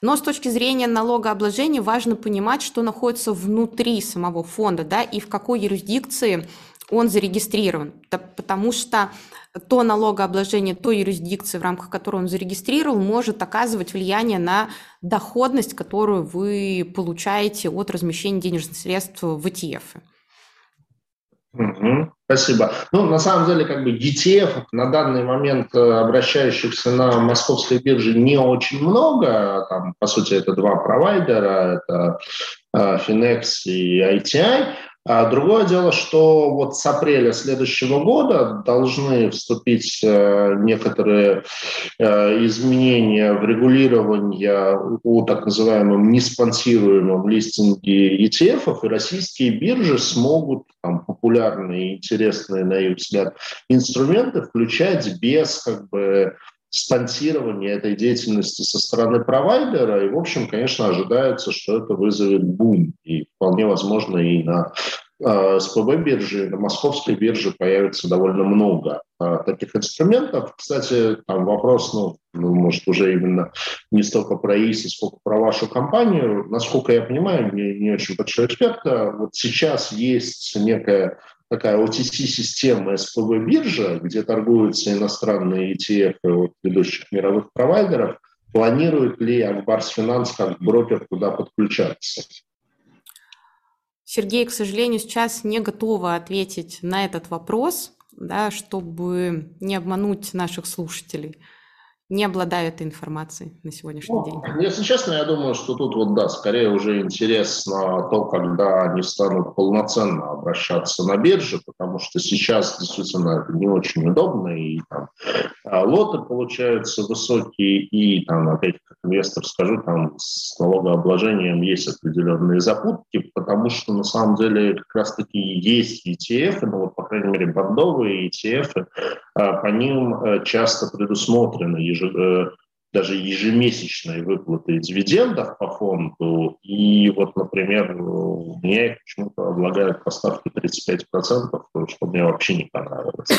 Но с точки зрения налогообложения важно понимать, что находится внутри самого фонда, да, и в какой юрисдикции он зарегистрирован, потому что то налогообложение той юрисдикции, в рамках которой он зарегистрировал, может оказывать влияние на доходность, которую вы получаете от размещения денежных средств в ETF. Спасибо. Ну, на самом деле, как бы ETF на данный момент э, обращающихся на московской бирже не очень много. Там, по сути, это два провайдера, это э, Finex и ITI. А другое дело, что вот с апреля следующего года должны вступить э, некоторые изменения в регулировании о так называемом неспонсируемом листинге ETF, и российские биржи смогут там, популярные, интересные, на их взгляд, инструменты включать без как бы спонсирования этой деятельности со стороны провайдера. И, в общем, конечно, ожидается, что это вызовет бум. И вполне возможно и на э, СПБ бирже, на московской бирже появится довольно много э, таких инструментов. Кстати, там вопрос, ну, ну, может, уже именно не столько про ИСИ, сколько про вашу компанию. Насколько я понимаю, не, не очень большой эксперт, а вот сейчас есть некая такая OTC-система СПБ-биржа, где торгуются иностранные ETF от ведущих мировых провайдеров, планирует ли Акбарс Финанс как брокер туда подключаться? Сергей, к сожалению, сейчас не готова ответить на этот вопрос, да, чтобы не обмануть наших слушателей не обладаю этой информацией на сегодняшний ну, день. Если честно, я думаю, что тут вот да, скорее уже интерес на то, когда они станут полноценно обращаться на бирже, потому что сейчас действительно это не очень удобно, и там а, лоты получаются высокие, и там, опять как инвестор скажу, там с налогообложением есть определенные запутки, потому что на самом деле как раз-таки есть ETF, ну вот, по крайней мере, бандовые ETF, а, по ним э, часто предусмотрены Э, даже ежемесячные выплаты дивидендов по фонду. И вот, например, их почему-то облагают по ставке 35%, что мне вообще не понравилось.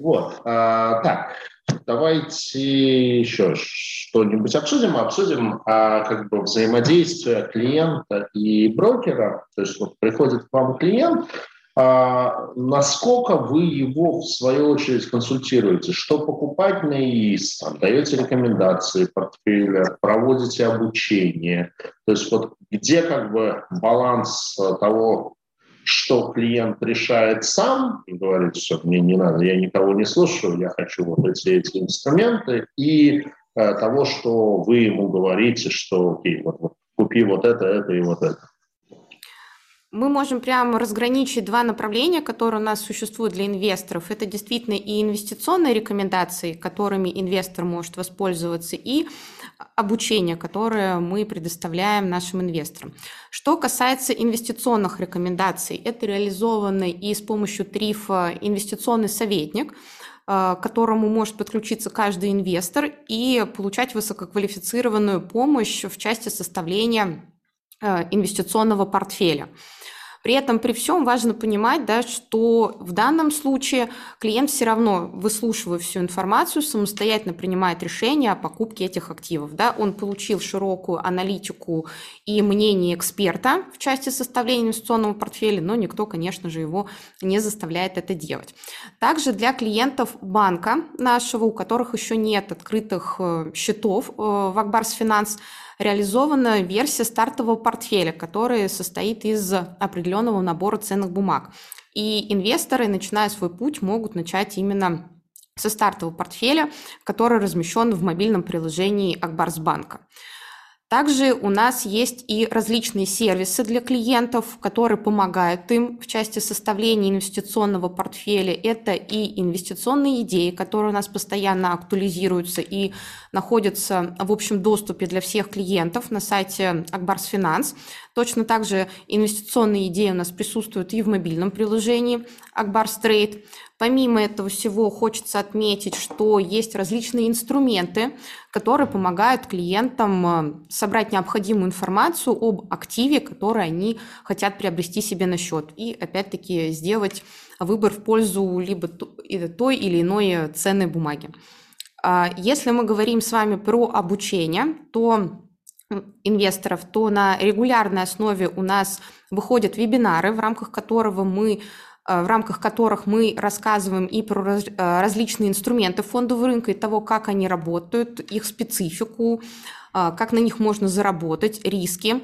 Вот. А, так, давайте еще что-нибудь обсудим. Обсудим а, как бы взаимодействие клиента и брокера. То есть вот приходит к вам клиент, а насколько вы его, в свою очередь, консультируете? Что покупать на ИИС? Там, даете рекомендации портфеля, проводите обучение? То есть вот где как бы баланс того, что клиент решает сам и говорит, все, мне не надо, я никого не слушаю, я хочу вот эти, эти инструменты, и э, того, что вы ему говорите, что окей, вот, вот купи вот это, это и вот это мы можем прямо разграничить два направления, которые у нас существуют для инвесторов. Это действительно и инвестиционные рекомендации, которыми инвестор может воспользоваться, и обучение, которое мы предоставляем нашим инвесторам. Что касается инвестиционных рекомендаций, это реализовано и с помощью ТРИФа инвестиционный советник, э, к которому может подключиться каждый инвестор и получать высококвалифицированную помощь в части составления инвестиционного портфеля. При этом при всем важно понимать, да, что в данном случае клиент все равно, выслушивая всю информацию, самостоятельно принимает решение о покупке этих активов. Да. Он получил широкую аналитику и мнение эксперта в части составления инвестиционного портфеля, но никто, конечно же, его не заставляет это делать. Также для клиентов банка нашего, у которых еще нет открытых э, счетов э, в Акбарс Финанс, реализована версия стартового портфеля, который состоит из определенного набора ценных бумаг. И инвесторы, начиная свой путь, могут начать именно со стартового портфеля, который размещен в мобильном приложении Акбарсбанка. Также у нас есть и различные сервисы для клиентов, которые помогают им в части составления инвестиционного портфеля. Это и инвестиционные идеи, которые у нас постоянно актуализируются и находятся в общем доступе для всех клиентов на сайте Ак Барс Финанс. Точно так же инвестиционные идеи у нас присутствуют и в мобильном приложении Ак Барс Трейд. Помимо этого всего хочется отметить, что есть различные инструменты, которые помогают клиентам э, собрать необходимую информацию об активе, который они хотят приобрести себе на счет. И опять-таки сделать выбор в пользу либо той или иной ценной бумаги. А если мы говорим с вами про обучение, то инвесторов, то на регулярной основе у нас выходят вебинары, в рамках которого мы в рамках которых мы рассказываем и про э, различные инструменты фондового рынка, и того, как они работают, их специфику, э, как на них можно заработать, риски.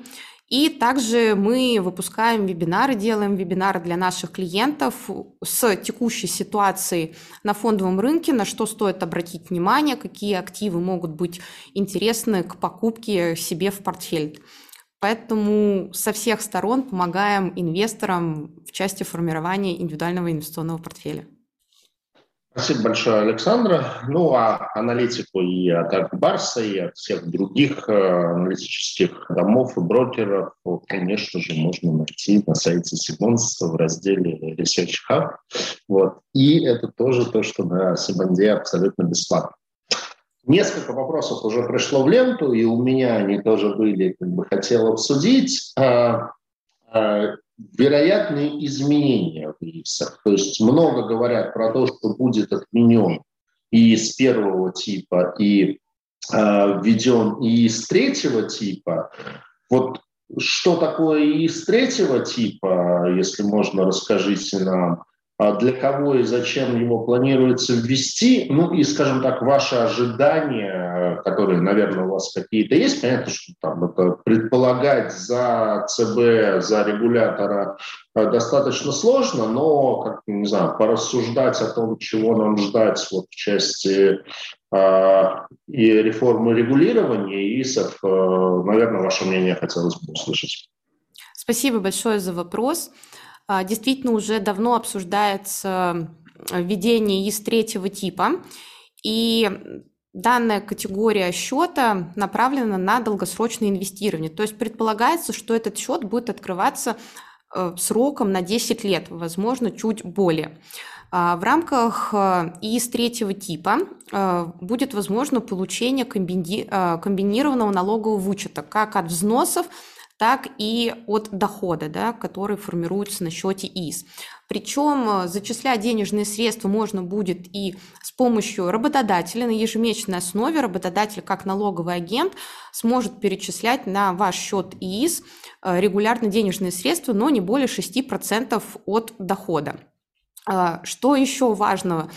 И также мы выпускаем вебинары, делаем вебинары для наших клиентов с текущей ситуацией на фондовом рынке, на что стоит обратить внимание, какие активы могут быть интересны к покупке себе в портфель. Поэтому со всех сторон помогаем инвесторам в части формирования индивидуального инвестиционного портфеля. Спасибо большое, Александра. Ну, а аналитику и от Акбарса, и от всех других э, аналитических домов и брокеров, конечно же, можно найти на сайте Симонс в разделе Research Hub. Вот. И это тоже то, что на Симонде абсолютно бесплатно. Несколько вопросов уже пришло в ленту, и у меня они тоже были, как бы хотел обсудить. А, а, вероятные изменения в ИИСах. То есть много говорят про то, что будет отменен ИИС первого типа и э, введен ИИС третьего типа. Вот что такое ИИС третьего типа, если можно, расскажите нам. А для кого и зачем его планируется ввести, ну и, скажем так, ваши ожидания, которые, наверное, у вас какие-то есть, понятно, что там это предполагать за ЦБ, за регулятора э, достаточно сложно, но, как, не знаю, порассуждать о том, чего нам ждать вот в части э, и реформы регулирования ИСов, э, наверное, ваше мнение хотелось бы услышать. Спасибо большое за вопрос. А, действительно уже давно обсуждается введение ИС третьего типа, и данная категория счета направлена на долгосрочное инвестирование. То есть предполагается, что этот счет будет открываться э, сроком на 10 лет, возможно, чуть более. А, в рамках э, ИИС третьего типа э, будет возможно получение комбинированного налогового вычета как от взносов, так и от дохода, да, который формируется на счете ИС. Причем э, зачислять денежные средства можно будет и с помощью работодателя на ежемесячной основе. Работодатель, как налоговый агент, сможет перечислять на ваш счет ИИС э, регулярно денежные средства, но не более 6% от дохода. Э, что еще важного?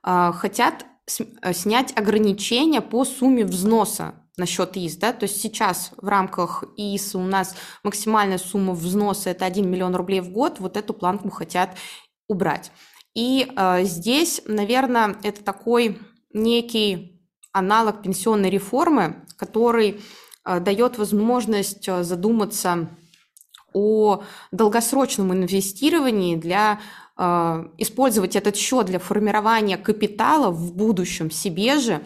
Хотят снять ограничения по сумме взноса насчет ИС, да, то есть сейчас в рамках ИС у нас максимальная сумма взноса это 1 миллион рублей в год, вот эту планку хотят убрать. И э, здесь, наверное, это такой некий аналог пенсионной реформы, который э, дает возможность э, задуматься о долгосрочном инвестировании для э, использовать этот счет для формирования капитала в будущем себе же,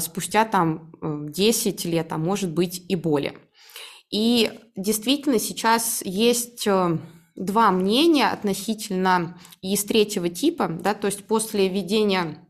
спустя там 10 лет, а может быть и более. И действительно сейчас есть э, два мнения относительно ИИС третьего типа, да, то есть после введения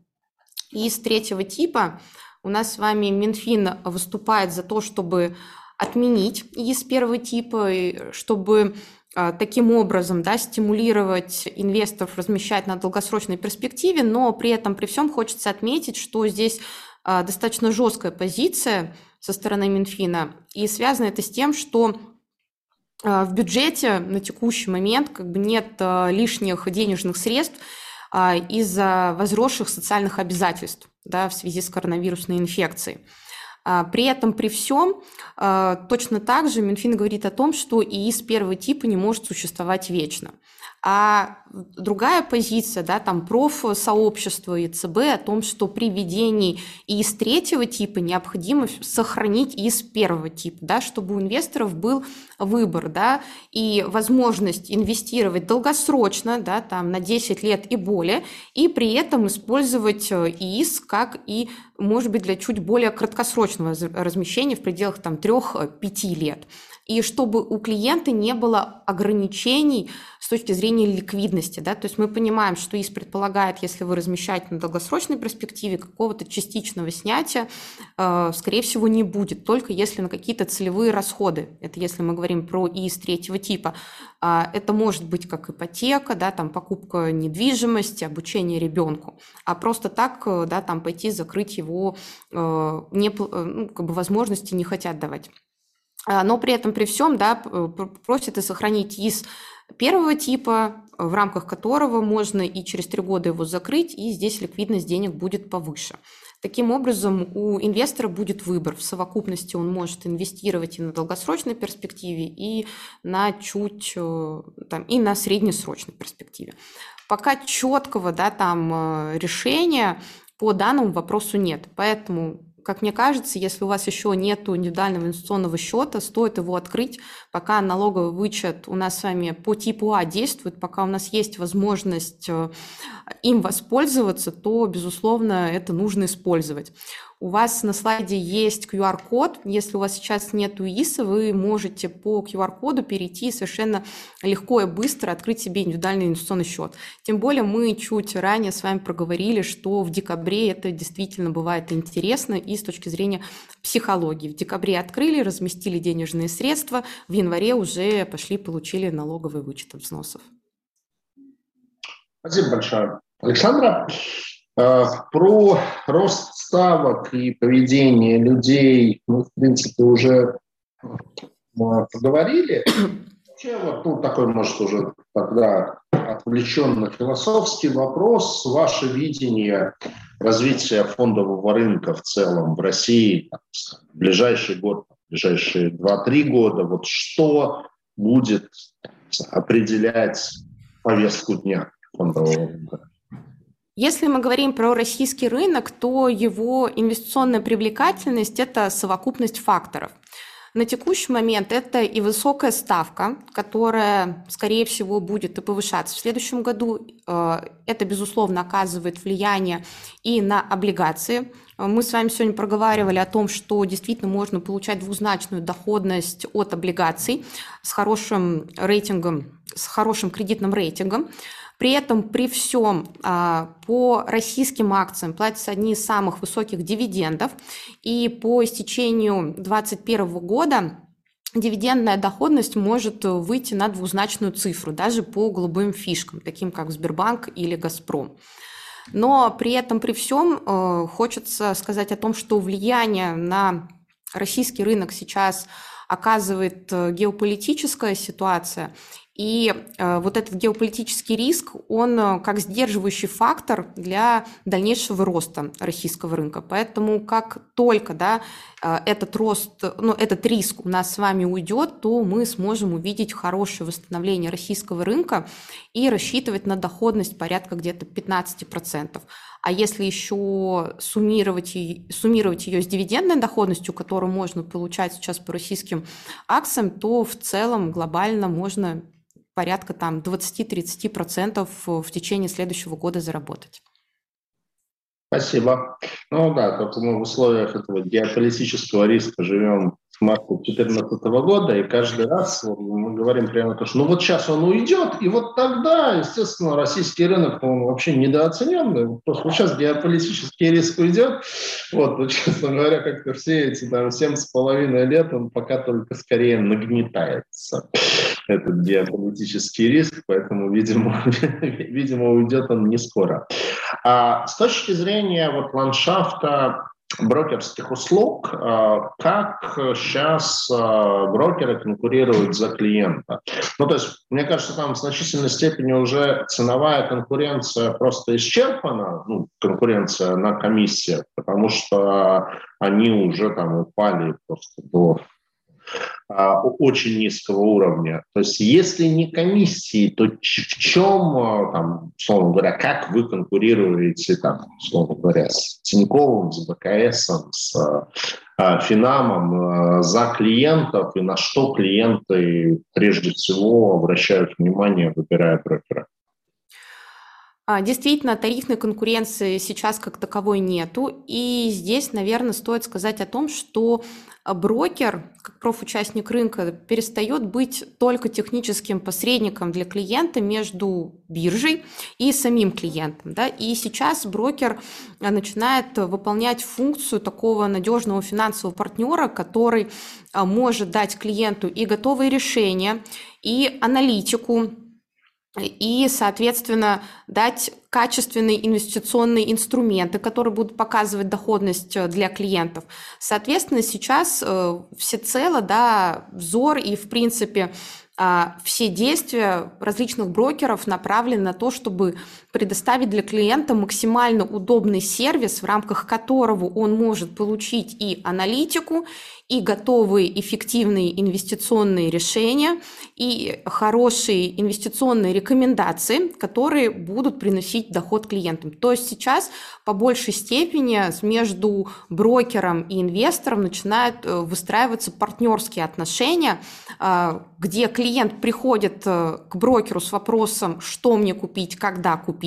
ИИС третьего типа у нас с вами Минфин выступает за то, чтобы отменить ИИС первого типа, чтобы а, таким образом да, стимулировать инвесторов размещать на долгосрочной перспективе, но при этом при всем хочется отметить, что здесь а, достаточно жесткая позиция со стороны Минфина, и связано это с тем, что а, в бюджете на текущий момент как бы нет а, лишних денежных средств из-за возросших социальных обязательств да, в связи с коронавирусной инфекцией. При этом, при всем, точно так же Минфин говорит о том, что ИИС первого типа не может существовать вечно. А другая позиция, да, там профсообщества и ЦБ о том, что при введении ИС третьего типа необходимо сохранить ИС первого типа, да, чтобы у инвесторов был выбор, да, и возможность инвестировать долгосрочно, да, там на 10 лет и более, и при этом использовать э, ИИС как и, может быть, для чуть более краткосрочного размещения в пределах там 3-5 лет и чтобы у клиента не было ограничений с точки зрения ликвидности. Да? То есть мы понимаем, что ИС предполагает, если вы размещаете на долгосрочной перспективе, какого-то частичного снятия, э, скорее всего, не будет, только если на какие-то целевые расходы. Это если мы говорим про ИС третьего типа. Э, это может быть как ипотека, да, там покупка недвижимости, обучение ребенку. А просто так э, да, там пойти закрыть его э, не, ну, как бы возможности не хотят давать. А, но при этом, при всем, да, просят и сохранить ИС первого типа, в рамках которого можно и через три года его закрыть, и здесь ликвидность денег будет повыше. Таким образом, у инвестора будет выбор. В совокупности он может инвестировать и на долгосрочной перспективе, и на чуть, э, там, и на среднесрочной перспективе. Пока четкого да, там, э, решения по данному вопросу нет. Поэтому как мне кажется, если у вас еще нет индивидуального инвестиционного счета, стоит его открыть, пока налоговый вычет у нас с вами по типу А действует, пока у нас есть возможность э, им воспользоваться, то, безусловно, это нужно использовать. У вас на слайде есть QR-код. Если у вас сейчас нет ИИСа, вы можете по QR-коду перейти и совершенно легко и быстро открыть себе индивидуальный инвестиционный счет. Тем более мы чуть ранее с вами проговорили, что в декабре это действительно бывает интересно и с точки зрения психологии. В декабре открыли, разместили денежные средства, в январе уже пошли, получили налоговый вычет взносов. Спасибо большое. Александра, про рост ставок и поведение людей мы, в принципе, уже э, поговорили. Вообще, вот ну, такой, может, уже тогда отвлеченно философский вопрос. Ваше видение развития фондового рынка в целом в России в ближайший год, в ближайшие 2-3 года, вот что будет определять повестку дня фондового рынка? Если мы говорим про российский рынок, то его инвестиционная привлекательность – это совокупность факторов. На текущий момент это и высокая ставка, которая, скорее всего, будет и повышаться в следующем году. Э, это, безусловно, оказывает влияние и на облигации. Мы с вами сегодня проговаривали о том, что действительно можно получать двузначную доходность от облигаций с хорошим рейтингом, с хорошим кредитным рейтингом. При этом при всем а, по российским акциям платятся одни из самых высоких дивидендов, и по истечению 2021 года дивидендная доходность может выйти на двузначную цифру, даже по голубым фишкам, таким как Сбербанк или Газпром. Но при этом, при всем, э, хочется сказать о том, что влияние на российский рынок сейчас оказывает э, геополитическая ситуация. И э, вот этот геополитический риск, он э, как сдерживающий фактор для дальнейшего роста российского рынка. Поэтому как только да, э, этот рост, ну, этот риск у нас с вами уйдет, то мы сможем увидеть хорошее восстановление российского рынка и рассчитывать на доходность порядка где-то 15%. А если еще суммировать, суммировать ее с дивидендной доходностью, которую можно получать сейчас по российским акциям, то в целом глобально можно порядка там 20-30% в течение следующего года заработать. Спасибо. Ну да, только мы в условиях этого геополитического риска живем с марта 2014 года, и каждый раз мы говорим прямо то, что ну вот сейчас он уйдет, и вот тогда, естественно, российский рынок, он вообще недооцененный, что сейчас геополитический риск уйдет, вот, ну, честно говоря, как-то все эти там семь с половиной лет, он пока только скорее нагнетается, этот геополитический риск, поэтому, видимо, видимо уйдет он не скоро. А с точки зрения вот ландшафта брокерских услуг, а, как сейчас а, брокеры конкурируют за клиента. Ну, то есть, мне кажется, там в значительной степени уже ценовая конкуренция просто исчерпана, ну, конкуренция на комиссиях, потому что они уже там упали просто до очень низкого уровня. То есть если не комиссии, то в чем, а, там, условно говоря, как вы конкурируете, там, условно говоря, с Тиньковым, с БКСом, с а, Финамом за клиентов и на что клиенты прежде всего обращают внимание, выбирая брокера? Действительно, тарифной конкуренции сейчас как таковой нету. И здесь, наверное, стоит сказать о том, что а брокер, как профучастник рынка, перестает быть только техническим посредником для клиента между биржей и самим клиентом. Да? И сейчас брокер а, начинает выполнять функцию такого надежного финансового партнера, который а, может дать клиенту и готовые решения, и аналитику, и, соответственно, дать качественные инвестиционные инструменты, которые будут показывать доходность э, для клиентов. Соответственно, сейчас э, всецело да, взор и, в принципе, э, все действия различных брокеров направлены на то, чтобы предоставить для клиента максимально удобный сервис, в рамках которого он может получить и аналитику, и готовые эффективные инвестиционные решения, и хорошие инвестиционные рекомендации, которые будут приносить доход клиентам. То есть сейчас по большей степени между брокером и инвестором начинают э, выстраиваться партнерские отношения, э, где клиент приходит э, к брокеру с вопросом, что мне купить, когда купить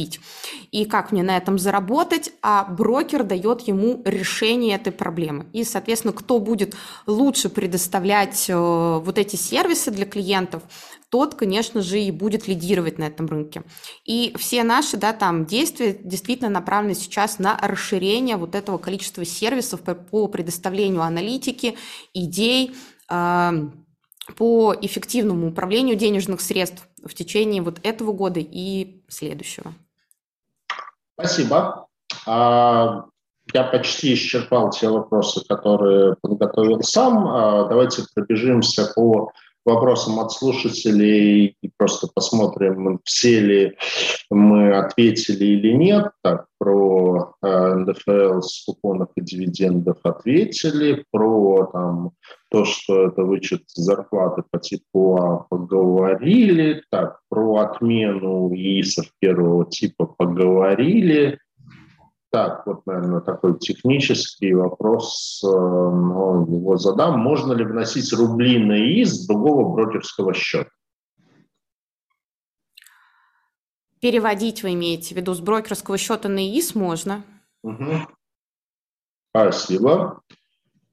и как мне на этом заработать, а брокер дает ему решение этой проблемы. И, соответственно, кто будет лучше предоставлять вот эти сервисы для клиентов, тот, конечно же, и будет лидировать на этом рынке. И все наши да, там, действия действительно направлены сейчас на расширение вот этого количества сервисов по, по предоставлению аналитики, идей, э, по эффективному управлению денежных средств в течение вот этого года и следующего. Спасибо. А, я почти исчерпал те вопросы, которые подготовил сам. А, давайте пробежимся по вопросам от слушателей и просто посмотрим, все ли мы ответили или нет. Так, про э, НДФЛ с купонов и дивидендов ответили, про там, то, что это вычет зарплаты по типу А поговорили, так, про отмену ИИСов первого типа поговорили, так, вот, наверное, такой технический вопрос, э, но его задам. Можно ли вносить рубли на ИИС с другого брокерского счета? Переводить вы имеете в виду с брокерского счета на ИИС можно. Угу. Спасибо.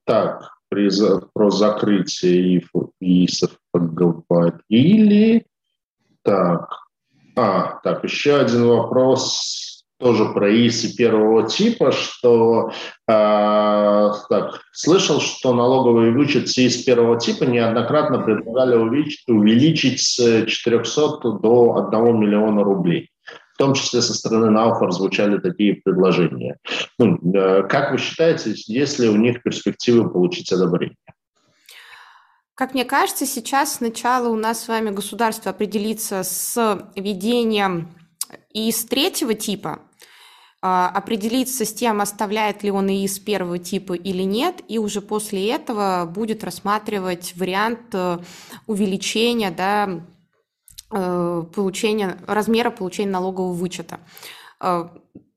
Так, при, про закрытие ИИСов поговорили. Так, а, так, еще один вопрос тоже про ИСы первого типа, что э, так, слышал, что налоговый вычет ИС первого типа неоднократно предлагали увеличить, увеличить с 400 до 1 миллиона рублей. В том числе со стороны Науфор звучали такие предложения. Ну, э, как вы считаете, есть ли у них перспективы получить одобрение? Как мне кажется, сейчас сначала у нас с вами государство определится с введением ИС третьего типа, определиться с тем, оставляет ли он ИИС первого типа или нет, и уже после этого будет рассматривать вариант э, увеличения да, э, получения, размера получения налогового вычета. Э,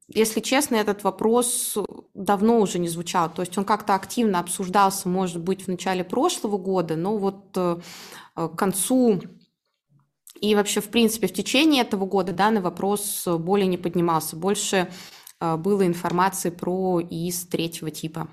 если честно, этот вопрос давно уже не звучал. То есть он как-то активно обсуждался, может быть, в начале прошлого года, но вот к концу и вообще, в принципе, в течение этого года данный вопрос более не поднимался. Больше а, было информации про ИИС третьего типа.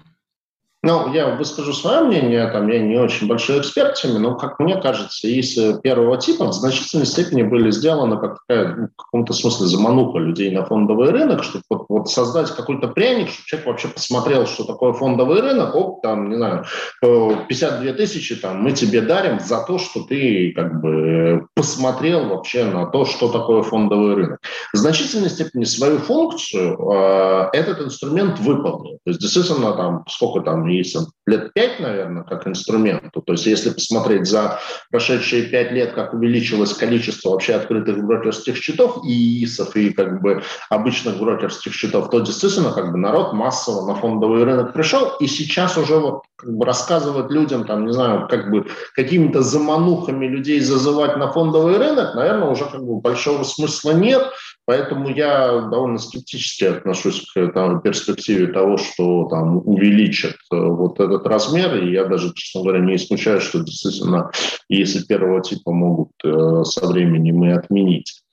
Ну, я выскажу свое мнение, там я не очень большой эксперт но, как мне кажется, из первого типа в значительной степени были сделаны как такая, ну, в каком-то смысле замануха людей на фондовый рынок, чтобы вот, вот создать какой-то пряник, чтобы человек вообще посмотрел, что такое фондовый рынок, оп, там, не знаю, 52 тысячи там мы тебе дарим за то, что ты как бы посмотрел вообще на то, что такое фондовый рынок. В значительной степени свою функцию э, этот инструмент выполнил. То есть, действительно, там, сколько там, ИИСом лет пять, наверное, как инструменту. То есть если посмотреть за прошедшие пять лет, как увеличилось количество вообще открытых брокерских счетов и ИИСов, и как бы обычных брокерских счетов, то действительно как бы народ массово на фондовый рынок пришел, и сейчас уже вот как бы рассказывать людям, там, не знаю, как бы какими-то заманухами людей зазывать на фондовый рынок, наверное, уже как бы большого смысла нет, поэтому я довольно скептически отношусь к там, перспективе того, что там увеличат э, вот этот размер, и я даже, честно говоря, не исключаю, что действительно, если первого типа могут э, со временем и отменить.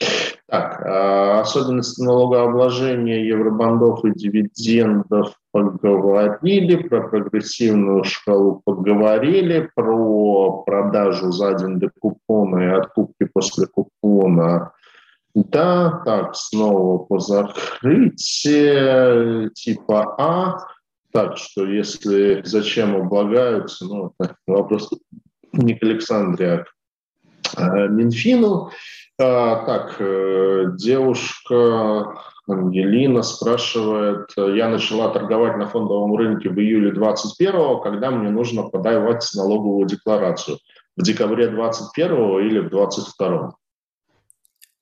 Так, а, особенности налогообложения евробандов и дивидендов поговорили, про прогрессивную шкалу поговорили, про продажу за день до купона и откупки после купона. Да, так, снова по закрытию типа А. Так что если зачем облагаются, ну, вопрос не к Александре, а к Минфину. А, так, э, девушка Ангелина спрашивает, я начала торговать на фондовом рынке в июле 2021, когда мне нужно подавать налоговую декларацию? В декабре 2021 или в 2022?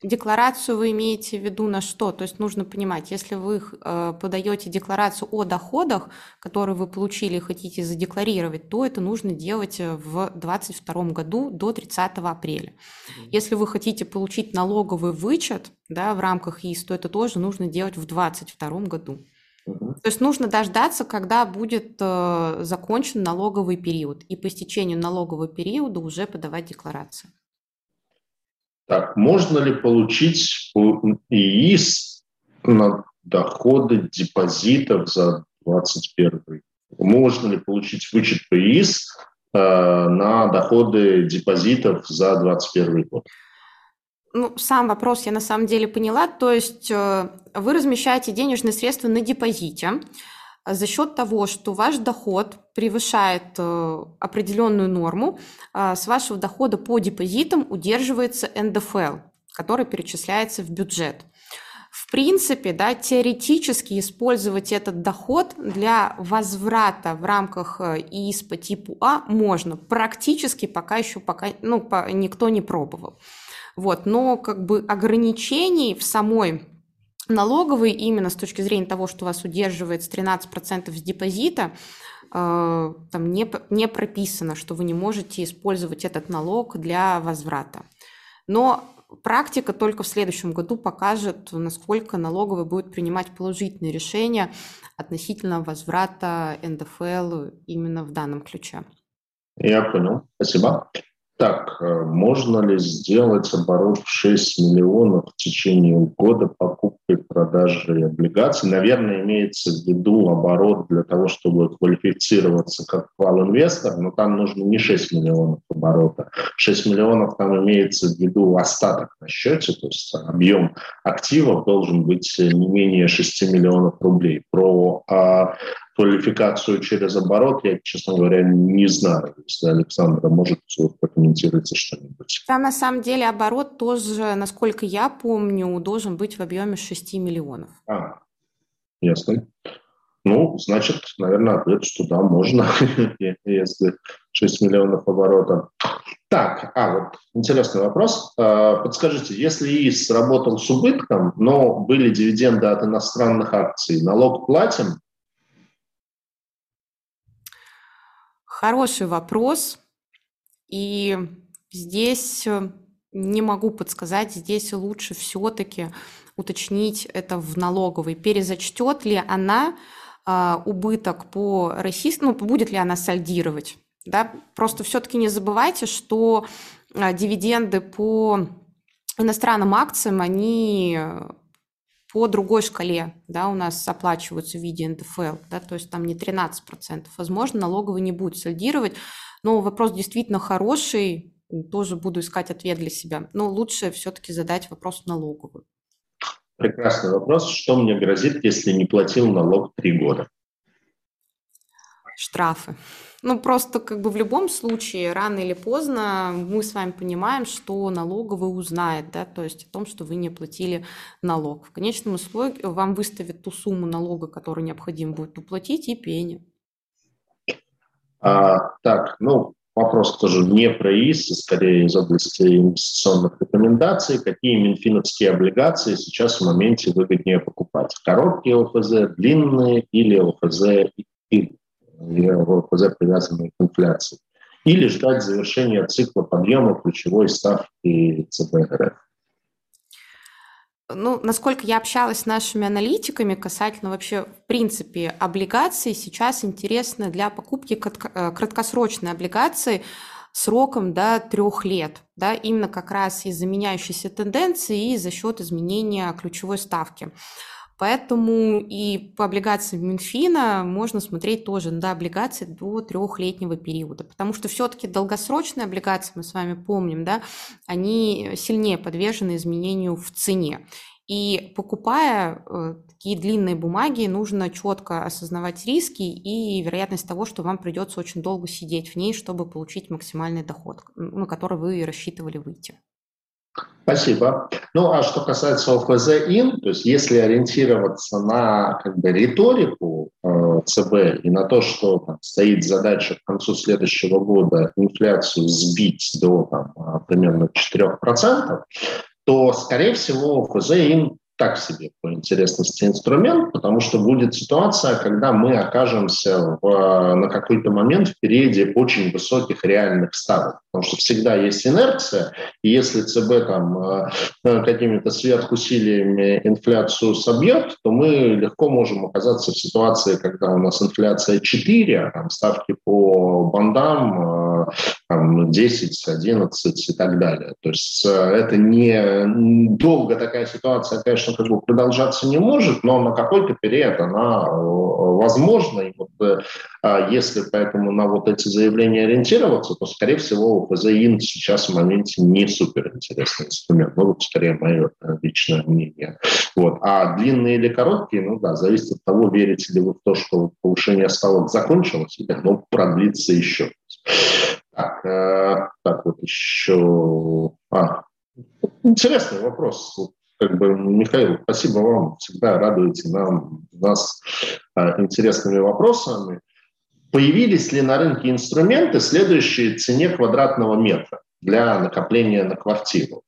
Декларацию вы имеете в виду на что? То есть нужно понимать, если вы э, подаете декларацию о доходах, которые вы получили и хотите задекларировать, то это нужно делать э, в 2022 году до 30 апреля. Если вы хотите получить налоговый вычет да, в рамках ИИС, то это тоже нужно делать в 2022 году. То есть нужно дождаться, когда будет э, закончен налоговый период, и по истечению налогового периода уже подавать декларацию. Так, можно ли получить ИИС на доходы депозитов за 2021? Можно ли получить вычет по ИИС э, на доходы депозитов за 2021 год? Ну, сам вопрос я на самом деле поняла. То есть э, вы размещаете денежные средства на депозите, за счет того, что ваш доход превышает э, определенную норму, э, с вашего дохода по депозитам удерживается НДФЛ, который перечисляется в бюджет. В принципе, да, теоретически использовать этот доход для возврата в рамках э, ИИС по типу А можно. Практически пока еще пока, ну, никто не пробовал. Вот, но как бы ограничений в самой налоговый именно с точки зрения того, что вас удерживает с 13% с депозита, э, там не, не прописано, что вы не можете использовать этот налог для возврата. Но практика только в следующем году покажет, насколько налоговый будет принимать положительные решения относительно возврата НДФЛ именно в данном ключе. Я понял. Спасибо. Так, э, можно ли сделать оборот в 6 миллионов в течение года покупкой, продажей облигаций? Наверное, имеется в виду оборот для того, чтобы квалифицироваться как квал-инвестор, но там нужно не 6 миллионов оборота. 6 миллионов там имеется в виду остаток на счете, то есть объем активов должен быть не менее 6 миллионов рублей. Про а, квалификацию через оборот, я, честно говоря, не знаю. Если Александра может прокомментировать что-нибудь. Там на самом деле оборот тоже, насколько я помню, должен быть в объеме 6 миллионов. А, ясно. Ну, значит, наверное, ответ, что да, можно, если 6 миллионов оборота. Так, а вот интересный вопрос. А, подскажите, если ИИС сработал с убытком, но были дивиденды от иностранных акций, налог платим? Хороший вопрос. И здесь э, не могу подсказать, здесь лучше все-таки уточнить это в налоговой. Перезачтет ли она а, убыток по российскому, ну, будет ли она сальдировать? Да? Просто все-таки не забывайте, что а, дивиденды по иностранным акциям, они по другой шкале, да, у нас оплачиваются в виде НДФЛ, да, то есть там не 13%. Возможно, налоговый не будет сальдировать, но вопрос действительно хороший, тоже буду искать ответ для себя. Но лучше все-таки задать вопрос налоговую. Прекрасный вопрос. Что мне грозит, если не платил налог три года? Штрафы. Ну, просто как бы в любом случае, рано или поздно мы с вами понимаем, что налоговый узнает, да, то есть о том, что вы не платили налог. В конечном итоге вам выставят ту сумму налога, которую необходимо будет уплатить, и пени. А, так, ну, вопрос тоже не про ИИС, а скорее из области инвестиционных рекомендаций. Какие минфиновские облигации сейчас в моменте выгоднее покупать? Короткие ОФЗ, длинные или ОФЗ и ОФЗ, привязанные к инфляции, или ждать завершения цикла подъема ключевой ставки ЦБ РФ. Ну, насколько я общалась с нашими аналитиками касательно вообще, в принципе, облигаций, сейчас интересно для покупки э, краткосрочной облигации сроком до трех лет, да, именно как раз из-за меняющейся тенденции и за счет изменения ключевой ставки. Поэтому и по облигациям Минфина можно смотреть тоже на облигации до трехлетнего периода, потому что все-таки долгосрочные облигации, мы с вами помним, да, они сильнее подвержены изменению в цене. И покупая э, такие длинные бумаги, нужно четко осознавать риски и вероятность того, что вам придется очень долго сидеть в ней, чтобы получить максимальный доход, на который вы рассчитывали выйти. Спасибо. Ну, а что касается ОФЗ-ИН, то есть если ориентироваться на как бы, риторику э, ЦБ и на то, что там, стоит задача к концу следующего года инфляцию сбить до там, примерно 4%, то, скорее всего, ФЗ им так себе по интересности инструмент, потому что будет ситуация, когда мы окажемся в, на какой-то момент в периоде очень высоких реальных ставок. Потому что всегда есть инерция, и если ЦБ там э, э, какими-то сверхусилиями инфляцию собьет, то мы легко можем оказаться в ситуации, когда у нас инфляция 4, а там ставки по бандам э, там, 10, 11 и так далее. То есть это не долго такая ситуация, конечно, как бы продолжаться не может, но на какой-то период она э, возможна. И вот, э, если поэтому на вот эти заявления ориентироваться, то, скорее всего, ФЗИН сейчас в моменте не супер интересный инструмент. Ну, вот скорее мое э, личное мнение. Вот. А длинные или короткие, ну да, зависит от того, верите ли вы в то, что повышение ставок закончилось, или оно продлится еще. Так, э, так вот еще... А, интересный вопрос как бы, Михаил, спасибо вам, всегда радуете нам, нас а, интересными вопросами. Появились ли на рынке инструменты, следующие цене квадратного метра для накопления на квартиру?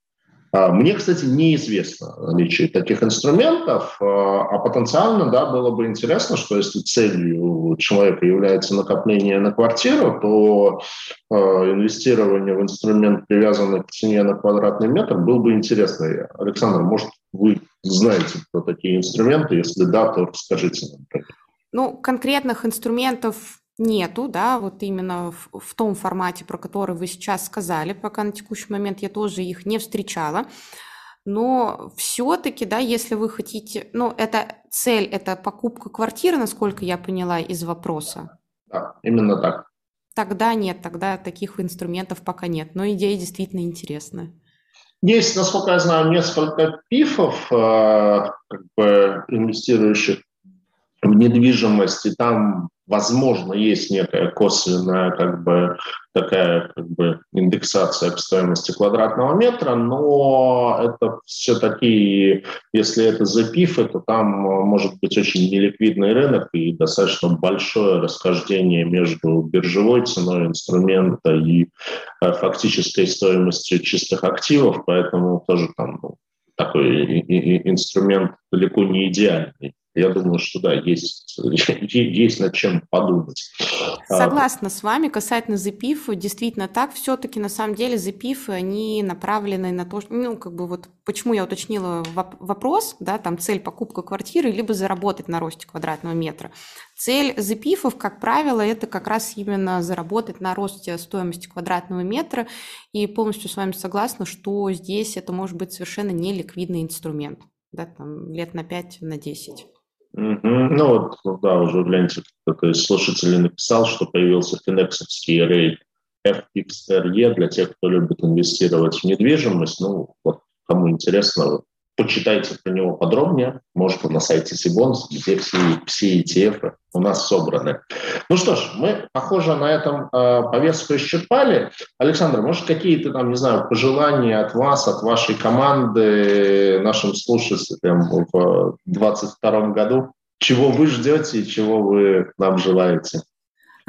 А, мне, кстати, неизвестно наличие таких инструментов, а, а потенциально, да, было бы интересно, что если целью человека является накопление на квартиру, то а, инвестирование в инструмент, привязанный к цене на квадратный метр, было бы интересно. Александр, может, вы знаете про такие инструменты? Если да, то расскажите нам. Ну, конкретных инструментов нету, да, вот именно в, в том формате, про который вы сейчас сказали, пока на текущий момент я тоже их не встречала. Но все-таки, да, если вы хотите, ну, это цель, это покупка квартиры, насколько я поняла из вопроса. Да, именно так. Тогда нет, тогда таких инструментов пока нет. Но идея действительно интересная. Есть, насколько я знаю, несколько пифов, э, как бы инвестирующих в недвижимость, и там возможно, есть некая косвенная как бы, такая как бы, индексация по стоимости квадратного метра, но это все таки, если это запифы, то там может быть очень неликвидный рынок и достаточно большое расхождение между биржевой ценой инструмента и э, фактической стоимостью чистых активов, поэтому тоже там ну, такой инструмент далеко не идеальный. Я думаю, что да, есть, есть над чем подумать. А, Согласна с вами. Касательно запифа, действительно так. Все-таки на самом деле запифы, они направлены на то, ну, как бы вот, почему я уточнила вопрос, да, там цель покупка квартиры, либо заработать на росте квадратного метра. Цель запифов, как правило, это как раз именно заработать на росте стоимости квадратного метра. И полностью с вами согласна, что здесь это может быть совершенно неликвидный инструмент, да, там лет на 5, на 10. Ну вот, ну да, уже гляньте, кто-то из слушателей написал, что появился финексовский рейд FXRE для тех, кто любит инвестировать в недвижимость. Ну, вот кому интересно, почитайте про него подробнее. Может, на сайте Сибонс, где все, все ETF у нас собраны. Ну что ж, мы, похоже, на этом э, повестку исчерпали. Александр, может, какие-то там, не знаю, пожелания от вас, от вашей команды нашим слушателям в 2022 году? Чего вы ждете и чего вы нам желаете?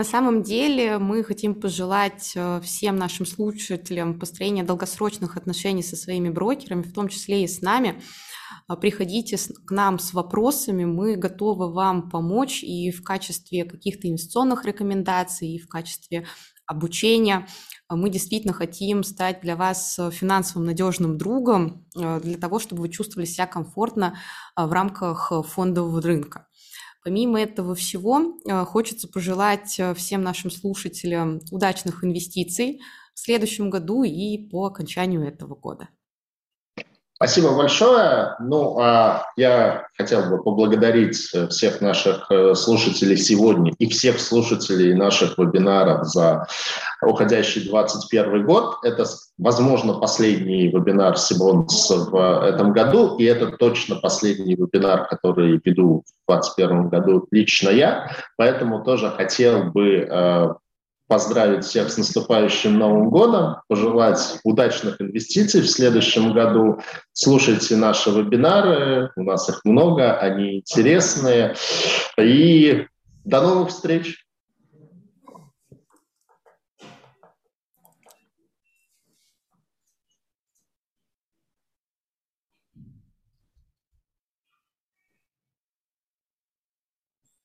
На самом деле мы хотим пожелать э, всем нашим слушателям построения долгосрочных отношений со своими брокерами, в том числе и с нами. А, приходите к нам с вопросами, мы готовы вам помочь и в качестве каких-то инвестиционных рекомендаций, и в качестве обучения. А, мы действительно хотим стать для вас финансовым надежным другом э, для того, чтобы вы чувствовали себя комфортно в рамках фондового рынка. Помимо этого всего, э, хочется пожелать э, всем нашим слушателям удачных инвестиций в следующем году и по окончанию этого года. Спасибо большое. Ну, а я хотел бы поблагодарить э, всех наших э, слушателей сегодня и всех слушателей наших вебинаров за уходящий 2021 год. Это, возможно, последний вебинар Сибонс в этом году, и это точно последний вебинар, который веду в 2021 году лично я. Поэтому тоже хотел бы э, поздравить всех с наступающим Новым годом, пожелать удачных инвестиций в следующем году. Слушайте наши вебинары, у нас их много, они интересные. И до новых встреч!